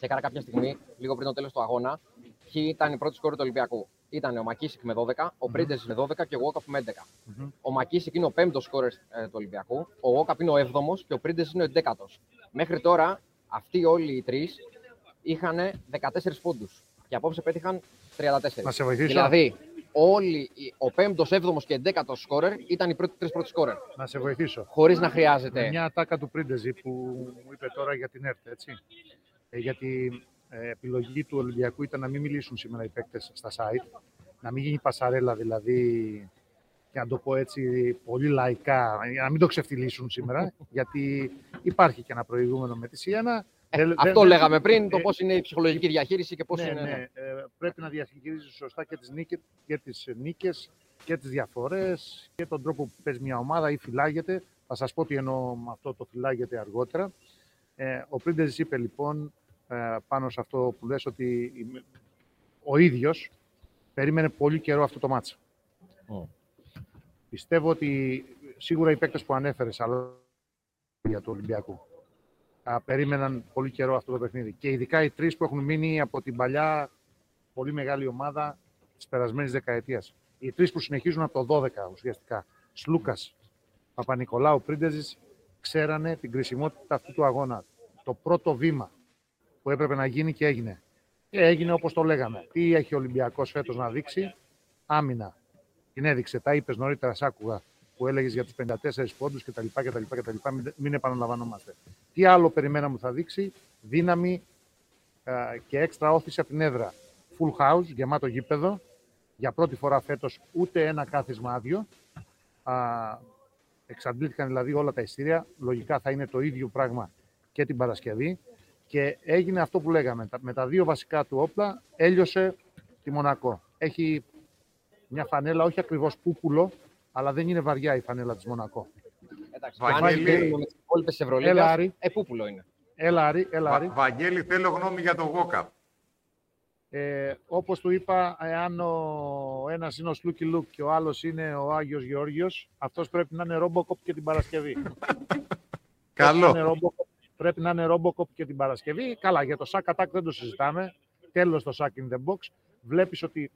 Speaker 3: Και έκανα κάποια στιγμή, λίγο πριν το τέλος του αγώνα, ποιοι ήταν οι πρώτοι σκόρερ του Ολυμπιακού. Ήταν ο Μακίσικ με 12, ο Πρίντεζης με 12 και ο Γουόκαπ με 11.
Speaker 7: Μμμ.
Speaker 3: Ο Μακίσικ είναι ο πέμπτος σκόρερ ε, του Ολυμπιακού, ο Γουόκαπ είναι ο έβδομος και ο Πρίντεζης είναι ο εντέκατος. Μέχρι τώρα, αυτοί όλοι οι τρεις είχαν 14 πόντους. Και απόψε πέτυχαν 34.
Speaker 7: Να σε βοηθήσω.
Speaker 3: Δηλαδή, όλοι, οι- ο πέμπτος, έβδομος και εντέκατος σκόρερ ήταν οι πρώτοι τρεις πρώτοι σκόρερ.
Speaker 7: Να σε βοηθήσω.
Speaker 3: Χωρίς να
Speaker 7: Με
Speaker 3: χρειάζεται.
Speaker 7: μια ατάκα του Πρίντεζη που μου είπε τώρα για την ΕΡΤ, έτσι. Ε, γιατί ε, επιλογή του Ολυμπιακού ήταν να μην μιλήσουν σήμερα οι παίκτες στα site, να μην γίνει πασαρέλα δηλαδή, και να το πω έτσι πολύ λαϊκά, για να μην το ξεφτυλίσουν σήμερα, γιατί υπάρχει και ένα προηγούμενο με τη Σιένα.
Speaker 3: Ε,
Speaker 7: Δεν-
Speaker 3: αυτό
Speaker 7: δεν-
Speaker 3: λέγαμε πριν, το
Speaker 7: ε,
Speaker 3: πώς είναι η ψυχολογική διαχείριση και πώς
Speaker 7: ναι,
Speaker 3: είναι.
Speaker 7: ναι. Ε, πρέπει να διαχειρίζεις σωστά και τις, νίκες, και τις νίκες και τις διαφορές και τον τρόπο που παίζει μια ομάδα ή φυλάγεται. Θα σας πω τι εννοώ με αυτό το φυλάγεται αργότερα. Ε, ο Πρίντεζης είπε λοιπόν ε, πάνω σε αυτό που λες ότι η- ο ίδιος περίμενε πολύ καιρό αυτό το μάτσα.
Speaker 3: Ω.
Speaker 7: Πιστεύω ότι σίγουρα οι παίκτες που ανέφερες αλλά για του Ολυμπιακού α, περίμεναν πολύ καιρό αυτό το παιχνίδι. Και ειδικά οι τρεις που έχουν μείνει από την παλιά πολύ μεγάλη ομάδα της περασμένης δεκαετίας. Οι τρεις που συνεχίζουν από το 12 ουσιαστικά. Σλούκας, Παπα-Νικολάου, Πρίντεζης, ξέρανε την κρισιμότητα αυτού του αγώνα. Το πρώτο βήμα που έπρεπε να γίνει και έγινε. Και έγινε όπως το λέγαμε. Τι έχει ο Ολυμπιακός φέτος να δείξει; Άμυνα. Την έδειξε. Τα είπες νωρίτερα, σ' άκουγα που έλεγες για τους 54 πόντους κτλ. κτλ, κτλ. Μην, μην επαναλαμβανόμαστε. Τι άλλο περιμέναμε που θα δείξει; Δύναμη ε, και έξτρα όθηση από την έδρα. Full house, γεμάτο γήπεδο. Για πρώτη φορά φέτος ούτε ένα κάθισμα άδειο. Α, εξαντλήθηκαν δηλαδή όλα τα ειστήρια. Λογικά θα είναι το ίδιο πράγμα και την Παρασκευή. Και έγινε αυτό που λέγαμε. Τα- Με τα δύο βασικά του όπλα έλειωσε τη Μονακό. Έχει μια φανέλα όχι ακριβώς πούπουλο, αλλά δεν είναι βαριά η φανέλα της Μονακό.
Speaker 3: Εντάξει,
Speaker 5: Βαγγέλη.
Speaker 3: αν κρίνουμε με τις υπόλοιπες
Speaker 7: Έλα,
Speaker 3: Ευρωλίγας,
Speaker 7: Άρη.
Speaker 3: ε, πούπουλο είναι.
Speaker 7: Έλα, Άρη, έλα, Άρη.
Speaker 5: Βα- Βαγγέλη, θέλω γνώμη για το Γόκαπ.
Speaker 7: Ε, όπως του είπα, εάν ο ένας είναι ο Σλούκι Λουκ και ο άλλος είναι ο Άγιος Γεώργιος, αυτός πρέπει να είναι Ρόμποκοπ και την Παρασκευή. Πρέπει να είναι
Speaker 5: Καλό.
Speaker 7: Robocop- Πρέπει να είναι Robocop και την Παρασκευή. Καλά, για το Sack Attack δεν το συζητάμε. Τέλος το Sack in the Box. Βλέπεις ότι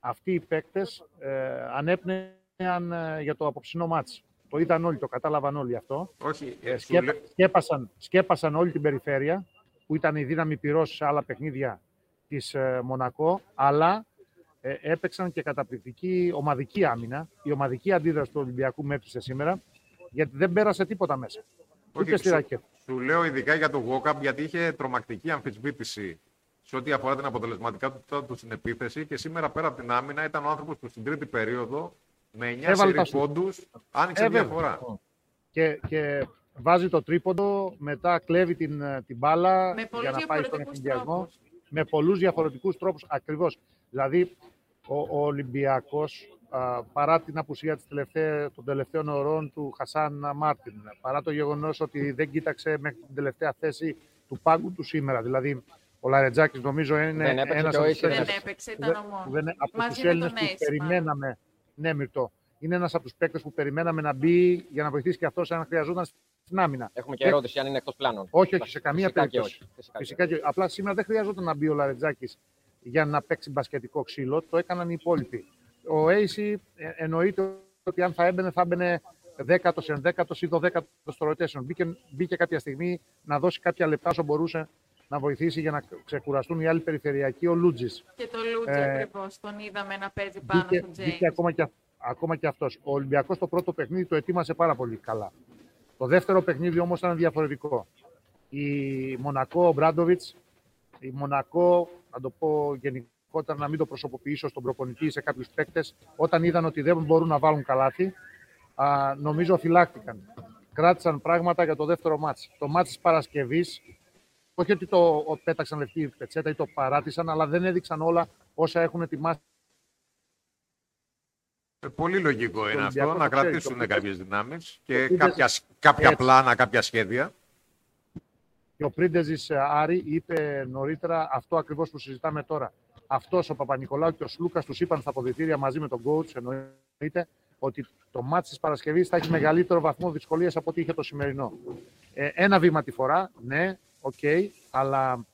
Speaker 7: αυτοί οι παίκτες ε, ανέπνεαν ε, για το απόψινό μάτς. Το είδαν όλοι, το κατάλαβαν όλοι αυτό.
Speaker 5: Όχι,
Speaker 7: Ε,
Speaker 5: ε, σου
Speaker 7: σκέπα-
Speaker 5: λέ-
Speaker 7: σκέπασαν, σκέπασαν όλη την περιφέρεια, που ήταν η δύναμη πυρός σε άλλα παιχνίδια της ε, Μονακό, αλλά ε, έπαιξαν και καταπληκτική ομαδική άμυνα. Η ομαδική αντίδραση του Ολυμπιακού μέτρησε σήμερα, γιατί δεν πέρασε τίποτα μέσα.
Speaker 5: Όχι,
Speaker 7: Ούτε στη
Speaker 5: σου-
Speaker 7: ρακέτα.
Speaker 5: Σου λέω ειδικά για το Γόκαπ γιατί είχε τρομακτική αμφισβήτηση σε ό,τι αφορά την αποτελεσματικότητα του στην επίθεση και σήμερα πέρα από την άμυνα ήταν ο άνθρωπος που στην τρίτη περίοδο με 9
Speaker 7: Έβαλε
Speaker 5: σερί
Speaker 7: τα σου.
Speaker 5: πόντους άνοιξε
Speaker 7: Ε, βέβαια.
Speaker 5: διαφορά.
Speaker 7: και, και βάζει το τρίποντο, μετά κλέβει την, ε, την μπάλα
Speaker 1: Με πολλούς
Speaker 7: για να πάει στον
Speaker 1: διαφορετικούς
Speaker 7: εφηδιασμό.
Speaker 1: τρόπους.
Speaker 7: Με πολλούς διαφορετικούς τρόπους, ακριβώς. Δηλαδή, ο, ο Ολυμπιακός, α, παρά την απουσία της τελευταία, των τελευταίων ωρών του Χασάν Μάρτιν, παρά το γεγονός ότι δεν κοίταξε μέχρι την τελευταία θέση του πάγκου του σήμερα. Δηλαδή, ο Λαρετζάκης νομίζω είναι
Speaker 3: Δεν έπαιξε
Speaker 7: ένας
Speaker 3: και ο
Speaker 7: από τους
Speaker 3: Ace
Speaker 1: Δεν
Speaker 7: Έλληνες
Speaker 1: έπαιξε,
Speaker 7: που δεν-
Speaker 1: ήταν ο
Speaker 7: που
Speaker 1: μόνος.
Speaker 7: δεν, από
Speaker 1: Μαζί
Speaker 7: τους
Speaker 1: με
Speaker 7: Έλληνες
Speaker 1: τον
Speaker 7: που
Speaker 1: Ace,
Speaker 7: περιμέναμε. Ναι, Μυρτώ. Είναι ένας από τους παίκτες που περιμέναμε να μπει για να βοηθήσει και αυτός αν χρειαζόταν στην άμυνα.
Speaker 3: Έχουμε και
Speaker 7: Ε,
Speaker 3: ερώτηση αν είναι εκτός πλάνων.
Speaker 7: Όχι, όχι, σε καμία
Speaker 3: Φυσικά και
Speaker 7: περίπτωση.
Speaker 3: όχι. Φυσικά και
Speaker 7: Φυσικά και, απλά σήμερα δεν χρειαζόταν να μπει ο Λαρετζάκης για να παίξει μπασκετικό ξύλο. Το έκαναν οι υπόλοιποι. Ο Ace ε, εννοείται ότι αν θα έμπαινε, θα έμπαινε δέκατος, ενδέκατο ή δωδέκατος στο rotation. Μπήκε, μπήκε κάποια στιγμή να δώσει κάποια λεπτά όσο μπορούσε να βοηθήσει για να ξεκουραστούν οι άλλοι περιφερειακοί. Ο Λούτζης.
Speaker 1: Και το Λούτζι
Speaker 7: Ε,
Speaker 1: ακριβώς, τον είδαμε να παίζει πάνω
Speaker 7: Μπήκε,
Speaker 1: στον
Speaker 7: μπήκε
Speaker 1: James.
Speaker 7: ακόμα και, ακόμα και αυτός. Ο Ολυμπιακός το πρώτο παιχνίδι το ετοίμασε πάρα πολύ καλά. Το δεύτερο παιχνίδι όμως ήταν διαφορετικό. Η Μονακό, ο Μπράντοβιτς, η Μονακό, να το πω γενικότερα να μην το προσωποποιήσω στον προπονητή σε κάποιους παίκτες, όταν είδαν ότι δεν μπορούν να βάλουν καλάθι, α, νομίζω φυλάχτηκαν. Κράτησαν πράγματα για το δεύτερο μάτς. Το μάτς της Παρασκευής, όχι ότι το ο- πέταξαν λευκή πετσέτα ή το παράτησαν, αλλά δεν έδειξαν όλα όσα έχουν ετοιμάσει
Speaker 5: Ε, Πολύ λογικό είναι
Speaker 7: Ολυμπιακό
Speaker 5: αυτό,
Speaker 7: το
Speaker 5: να
Speaker 7: ξέρει,
Speaker 5: κρατήσουν
Speaker 7: το
Speaker 5: κάποιες δυνάμεις και
Speaker 7: είδες-
Speaker 5: κάποια, κάποια
Speaker 7: Έτσι.
Speaker 5: πλάνα, κάποια σχέδια.
Speaker 7: Και ο Πρίντεζης Άρη είπε νωρίτερα αυτό ακριβώς που συζητάμε τώρα. Αυτός ο Παπανικολάου και ο Σλούκας τους είπαν στα αποδυτήρια μαζί με τον coach, εννοείται, ότι το ματς της Παρασκευής θα έχει μεγαλύτερο βαθμό δυσκολίας από ό,τι είχε το σημερινό. Ε, ένα βήμα τη φορά, ναι, οκ, αλλά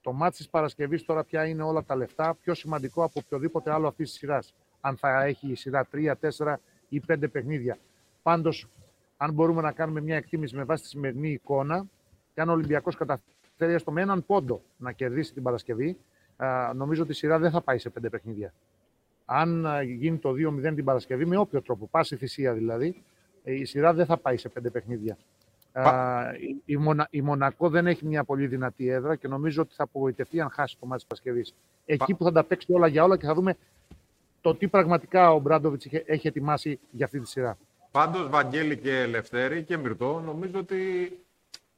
Speaker 7: το ματς της Παρασκευής τώρα πια είναι όλα τα λεφτά πιο σημαντικό από οποιοδήποτε άλλο αυτής της σειράς. Αν θα έχει η σειρά 3, 4 ή 5 παιχνίδια. Πάντως, αν μπορούμε να κάνουμε μια εκτίμηση με βάση τη σημερινή εικόνα, και αν ο Ολυμπιακός καταφέρει έστω με έναν πόντο να κερδίσει την Παρασκευή, α, νομίζω ότι η σειρά δεν θα πάει σε πέντε παιχνίδια. Αν α, γίνει το 2-0 την Παρασκευή, με όποιο τρόπο, πάση θυσία δηλαδή, ε, η σειρά δεν θα πάει σε πέντε παιχνίδια. Α, η, η, Μονα- η Μονακό δεν έχει μια πολύ δυνατή έδρα και νομίζω ότι θα απογοητευτεί αν χάσει το μάτι της Παρασκευής. Εκεί που θα τα παίξει όλα για όλα και θα δούμε το τι πραγματικά ο Μπράντοβιτς έχει, έχει ετοιμάσει για αυτή τη σειρά.
Speaker 5: Πάντως, Βαγγέλη και Ελευθέρη και Μυρτό, νομίζω ότι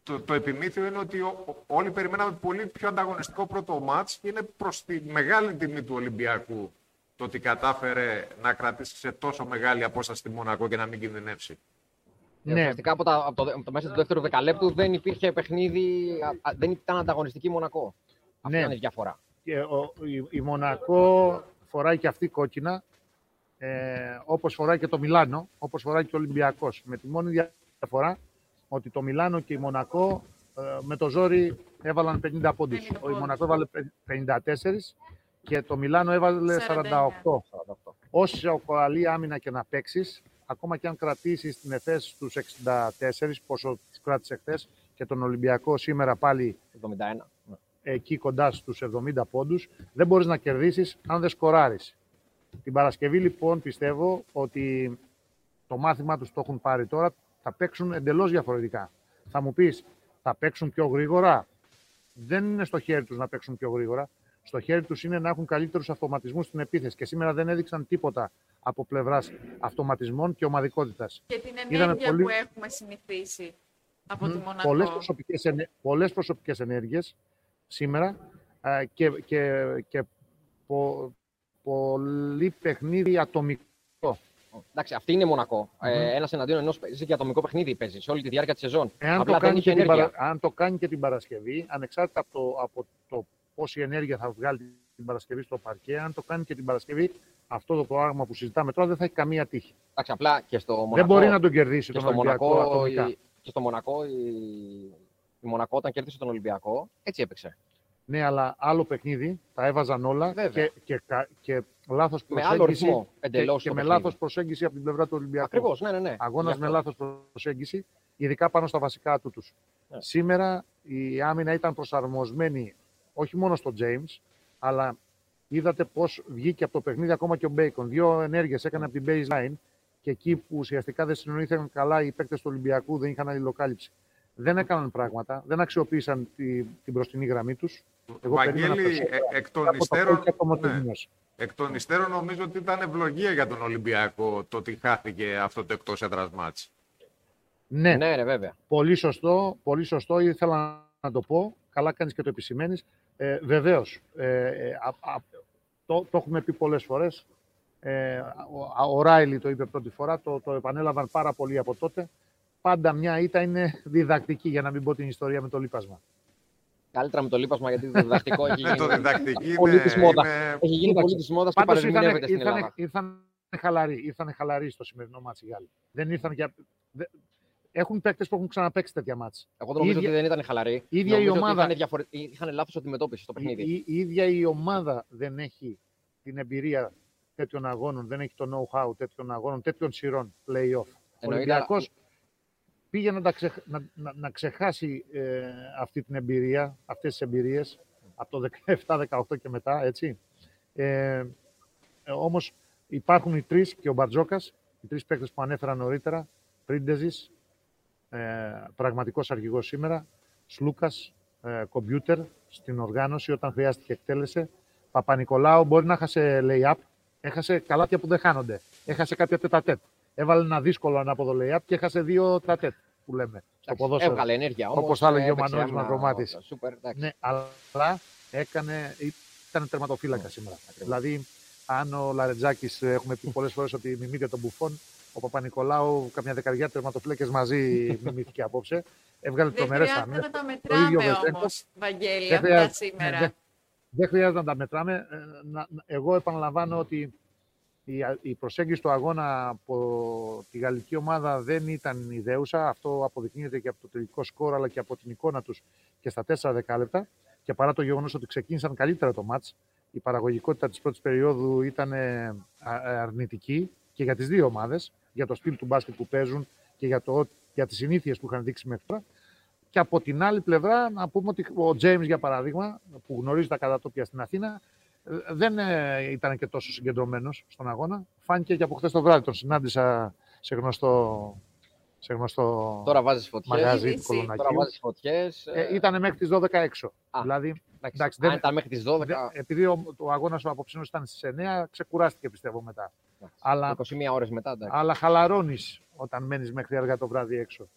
Speaker 5: το, το επιμήθειο είναι ότι ο- ο- όλοι περιμέναμε πολύ πιο ανταγωνιστικό πρώτο μάτς και είναι προς τη μεγάλη τιμή του Ολυμπιακού το ότι κατάφερε να κρατήσει σε τόσο μεγάλη απόσταση τη Μονακό και να μην κινδυνεύσει.
Speaker 3: Ναι.
Speaker 7: Ναι.
Speaker 3: Ουσιαστικά από, τα, από, το, από το μέσα του δεύτερου δεκαλέπτου δεν υπήρχε παιχνίδι, α, α, δεν ήταν ανταγωνιστική Μονακό. Αυτή
Speaker 7: Ναι.
Speaker 3: ήταν η διαφορά.
Speaker 7: Και ο, η, η Μονακό φοράει και αυτή κόκκινα, ε, όπως φοράει και το Μιλάνο, όπως φοράει και ο Ολυμπιακός. Με τη μόνη διαφορά ότι το Μιλάνο και η Μονακό ε, με το ζόρι έβαλαν 50 πόντους.
Speaker 1: 50
Speaker 7: Ο η Μονακό έβαλε 54 και το Μιλάνο έβαλε
Speaker 1: 49.
Speaker 7: 48.
Speaker 3: 48.
Speaker 7: Όσο καλή άμυνα και να παίξεις, ακόμα και αν κρατήσεις την ΕΦΕΣ στους 64, πόσο του κράτησε χθες, και τον Ολυμπιακό σήμερα πάλι
Speaker 3: 71. Ναι.
Speaker 7: εκεί κοντά στους 70 πόντους, δεν μπορείς να κερδίσεις αν δεν σκοράρεις. Την Παρασκευή λοιπόν πιστεύω ότι το μάθημα τους το έχουν πάρει τώρα, θα παίξουν εντελώς διαφορετικά. Θα μου πεις, θα παίξουν πιο γρήγορα; Δεν είναι στο χέρι τους να παίξουν πιο γρήγορα. Στο χέρι τους είναι να έχουν καλύτερους αυτοματισμούς στην επίθεση. Και σήμερα δεν έδειξαν τίποτα από πλευράς αυτοματισμών και ομαδικότητας.
Speaker 1: Και την
Speaker 7: Είδαμε
Speaker 1: ενέργεια
Speaker 7: πολύ-
Speaker 1: που έχουμε συνηθίσει από τη Μονακό.
Speaker 7: πολλές προσωπικές, ενέ- πολλές προσωπικές ενέργειες σήμερα α, και, και, και πο, πολύ παιχνίδι ατομικό.
Speaker 3: Εντάξει, αυτή είναι Μονακό.
Speaker 7: Μμμ.
Speaker 3: Ε, Ένας εναντίον ενός παίζει και ατομικό παιχνίδι παίζει σε όλη τη διάρκεια της σεζόν.
Speaker 7: Εάν
Speaker 3: Απλά
Speaker 7: το,
Speaker 3: δεν
Speaker 7: κάνει
Speaker 3: είχε
Speaker 7: και την
Speaker 3: ενέργεια.
Speaker 7: παρα... αν το κάνει και την Παρασκευή, ανεξάρτητα από το, από το πόση ενέργεια θα βγάλει την Παρασκευή στο παρκέ, αν το κάνει και την Παρασκευή, αυτό το πράγμα που συζητάμε τώρα δεν θα έχει καμία τύχη.
Speaker 3: Εντάξει, απλά και στο Μονακό.
Speaker 7: δεν μπορεί να τον κερδίσει
Speaker 3: και
Speaker 7: τον
Speaker 3: στο
Speaker 7: Ολυμπιακό
Speaker 3: Μονακό,
Speaker 7: ατομικά.
Speaker 3: η, και στο Μονακό η, η Μονακό όταν κέρδισε τον Ολυμπιακό, έτσι έπαιξε.
Speaker 7: Ναι, αλλά άλλο παιχνίδι, τα έβαζαν όλα
Speaker 3: Βέβαια.
Speaker 7: και, και, κα- και λάθος
Speaker 3: Με
Speaker 7: προσέγγιση,
Speaker 3: άλλο ρυθμό
Speaker 7: και,
Speaker 3: εντελώς.
Speaker 7: και με λάθος προσέγγιση από την πλευρά του Ολυμπιακού.
Speaker 3: Ακριβώς, ναι, ναι. ναι.
Speaker 7: Αγώνας
Speaker 3: Γι'
Speaker 7: με
Speaker 3: αυτό.
Speaker 7: λάθος προσέγγιση, ειδικά πάνω στα βασικά του. τους.
Speaker 3: Ναι.
Speaker 7: Σήμερα η άμυνα ήταν προσαρμοσμένη όχι μόνο στο James, αλλά είδατε πώς βγήκε από το παιχνίδι ακόμα και ο Μπέικον. Δύο ενέργειες έκανε από την baseline και εκεί που ουσιαστικά δεν συνοήθηκαν καλά οι παίκτες του Ολυμπιακού, δεν είχαν αλληλοκάλυψη. Δεν έκαναν πράγματα, δεν αξιοποίησαν τη, την μπροστινή γραμμή τους. Εγώ περίμενα
Speaker 5: Βαγγέλη,
Speaker 7: περισσότερα
Speaker 5: ε, εκ των
Speaker 7: από το
Speaker 5: υστέρων,
Speaker 7: κόλ και από το
Speaker 5: ναι.
Speaker 7: Μαρτινιός.
Speaker 5: εκ των υστέρων νομίζω ότι ήταν ευλογία για τον Ολυμπιακό το ότι χάθηκε αυτό το εκτός έδρας μάτς.
Speaker 7: Ναι,
Speaker 3: Ναι, ρε, βέβαια.
Speaker 7: Πολύ σωστό, πολύ σωστό. Ήθελα να το πω. Καλά κάνεις και το επισημαίνεις. Ε, βεβαίως, ε, ε, α- α- το, το έχουμε πει πολλές φορές. Ε, ο, ο Ράιλι το είπε πρώτη φορά, το, το επανέλαβαν πάρα πολύ από τότε. Πάντα μια ήττα είναι διδακτική, για να μην πω την ιστορία με το λίπασμα.
Speaker 3: Καλύτερα με το λίπασμα γιατί το διδακτικό έχει γίνει.
Speaker 5: το διδακτική
Speaker 3: πολύ
Speaker 5: είναι,
Speaker 3: της μόδας.
Speaker 5: είναι-
Speaker 3: Έχει γίνει
Speaker 7: Κοίταξε,
Speaker 3: πολύ της μόδας και
Speaker 7: Πάντως ήρθανε,
Speaker 3: παρερμηνεύεται στην
Speaker 7: ήρθανε,
Speaker 3: Ελλάδα.
Speaker 7: ήρθανε χαλαροί, ήρθανε χαλαροί στο σημερινό μάτς οι Γάλλοι. Δεν ήρθαν για... δε- Έχουν παίκτες που έχουν ξαναπαίξει τέτοια μάτς.
Speaker 3: Εγώ δεν νομίζω
Speaker 7: ίδια-
Speaker 3: ότι δεν ήταν χαλαροί.
Speaker 7: η ίδια η
Speaker 3: Νομίζω ότι
Speaker 7: ομάδα-
Speaker 3: Είχαν, διαφορε... είχαν λάθος αντιμετώπιση στο
Speaker 7: Η,
Speaker 3: παιχνίδι.
Speaker 7: η, η ίδια η ομάδα δεν έχει την εμπειρία τέτοιων αγώνων, δεν έχει το know-how τέτοιων αγώνων, τέτοιων σειρών play-off. Ο
Speaker 3: Εννοείται,
Speaker 7: Ολυμπιακός πήγε να, τα ξεχ- να, να, να ξεχάσει ε, αυτή την εμπειρία, αυτές τις εμπειρίες από το 17-18 και μετά, έτσι. Ε, ε, όμως υπάρχουν οι τρεις και ο Μπαρτζόκας, οι τρεις παίκτες που ανέφερα νωρίτερα, Πρίντεζης, ε, πραγματικός αρχηγός σήμερα, Σλούκας, ε, κομπιούτερ στην οργάνωση όταν χρειάστηκε εκτέλεσε. Παπα-Νικολάου μπορεί να χασε lay-up, έχασε καλάθια που δεν χάνονται. Έχασε κάποια τετατέτ. Έβαλε ένα δύσκολο ανάποδο lay-up και έχασε δύο τετατέτ που λέμε στο
Speaker 3: Εντάξει,
Speaker 7: ποδόσφαιρο.
Speaker 3: Έβγαλε ενέργεια όμως,
Speaker 7: Όπως θα έλεγε ο
Speaker 3: έπαιξε
Speaker 7: Μανώλης
Speaker 3: άμα-
Speaker 7: Μαυρομάτης.
Speaker 3: Σούπερ, εντάξει.
Speaker 7: Ναι, αλλά έκανε, ήταν τερματοφύλακα σήμερα. Δηλαδή, αν ο Λαρετζάκης, έχουμε πει πολλές φορές ότι μιμείται τον Μπουφόν, ο Παπα-Νικολάου, καμιά δεκαριά τερματοφύλακες μαζί μιμήθηκε απόψε. Έβγαλε
Speaker 1: Δεν
Speaker 7: τρομερές
Speaker 1: χρειάζεται
Speaker 7: άμυνες.
Speaker 1: να τα
Speaker 7: Το ίδιο
Speaker 1: μετράμε
Speaker 7: Βεζέγκο.
Speaker 1: όμως, Βαγγέλη,
Speaker 7: Δεν
Speaker 1: αυτά
Speaker 7: χρειάζεται,
Speaker 1: σήμερα.
Speaker 7: ναι, δεν- δεν χρειάζεται να τα μετράμε. Ε, να- να- εγώ επαναλαμβάνω ότι η, α- η προσέγγιση του αγώνα από τη γαλλική ομάδα δεν ήταν ιδέουσα. Αυτό αποδεικνύεται και από το τελικό σκορ αλλά και από την εικόνα τους και στα 4 δεκάλεπτα. Και παρά το γεγονός ότι ξεκίνησαν καλύτερα το μάτς, η παραγωγικότητα της πρώτης περίοδου ήταν ε, α- αρνητική και για τις δύο ομάδες, για το στυλ του μπάσκετ που παίζουν και για, το, για τις συνήθειες που είχαν δείξει μέχρι τώρα. Και από την άλλη πλευρά, να πούμε ότι ο Τζέιμς, για παράδειγμα, που γνωρίζει τα κατατόπια στην Αθήνα, ε, δεν ε, ήταν και τόσο συγκεντρωμένος στον αγώνα. Φάνηκε και από χθες το βράδυ. Τον συνάντησα σε γνωστό, σε γνωστό
Speaker 3: Τώρα βάζεις φωτιές.
Speaker 7: μαγαζί του
Speaker 1: Είδηση.
Speaker 3: Τώρα
Speaker 7: Κολονακίου.
Speaker 3: βάζεις φωτιές.
Speaker 7: Ε, ήταν μέχρι τις 12 έξω.
Speaker 3: Α,
Speaker 7: δηλαδή, εντάξει,
Speaker 3: Αν
Speaker 7: δεν-
Speaker 3: ήταν μέχρι τις 12.
Speaker 7: δεν- επειδή ο, ο αγώνα ο απόψινο ήταν στις 9, ξεκουράστηκε πιστεύω μετά. Αλλά,
Speaker 3: 21 ώρες μετά. εντάξει.
Speaker 7: αλλά χαλαρώνεις όταν μένεις μέχρι αργά το βράδυ έξω.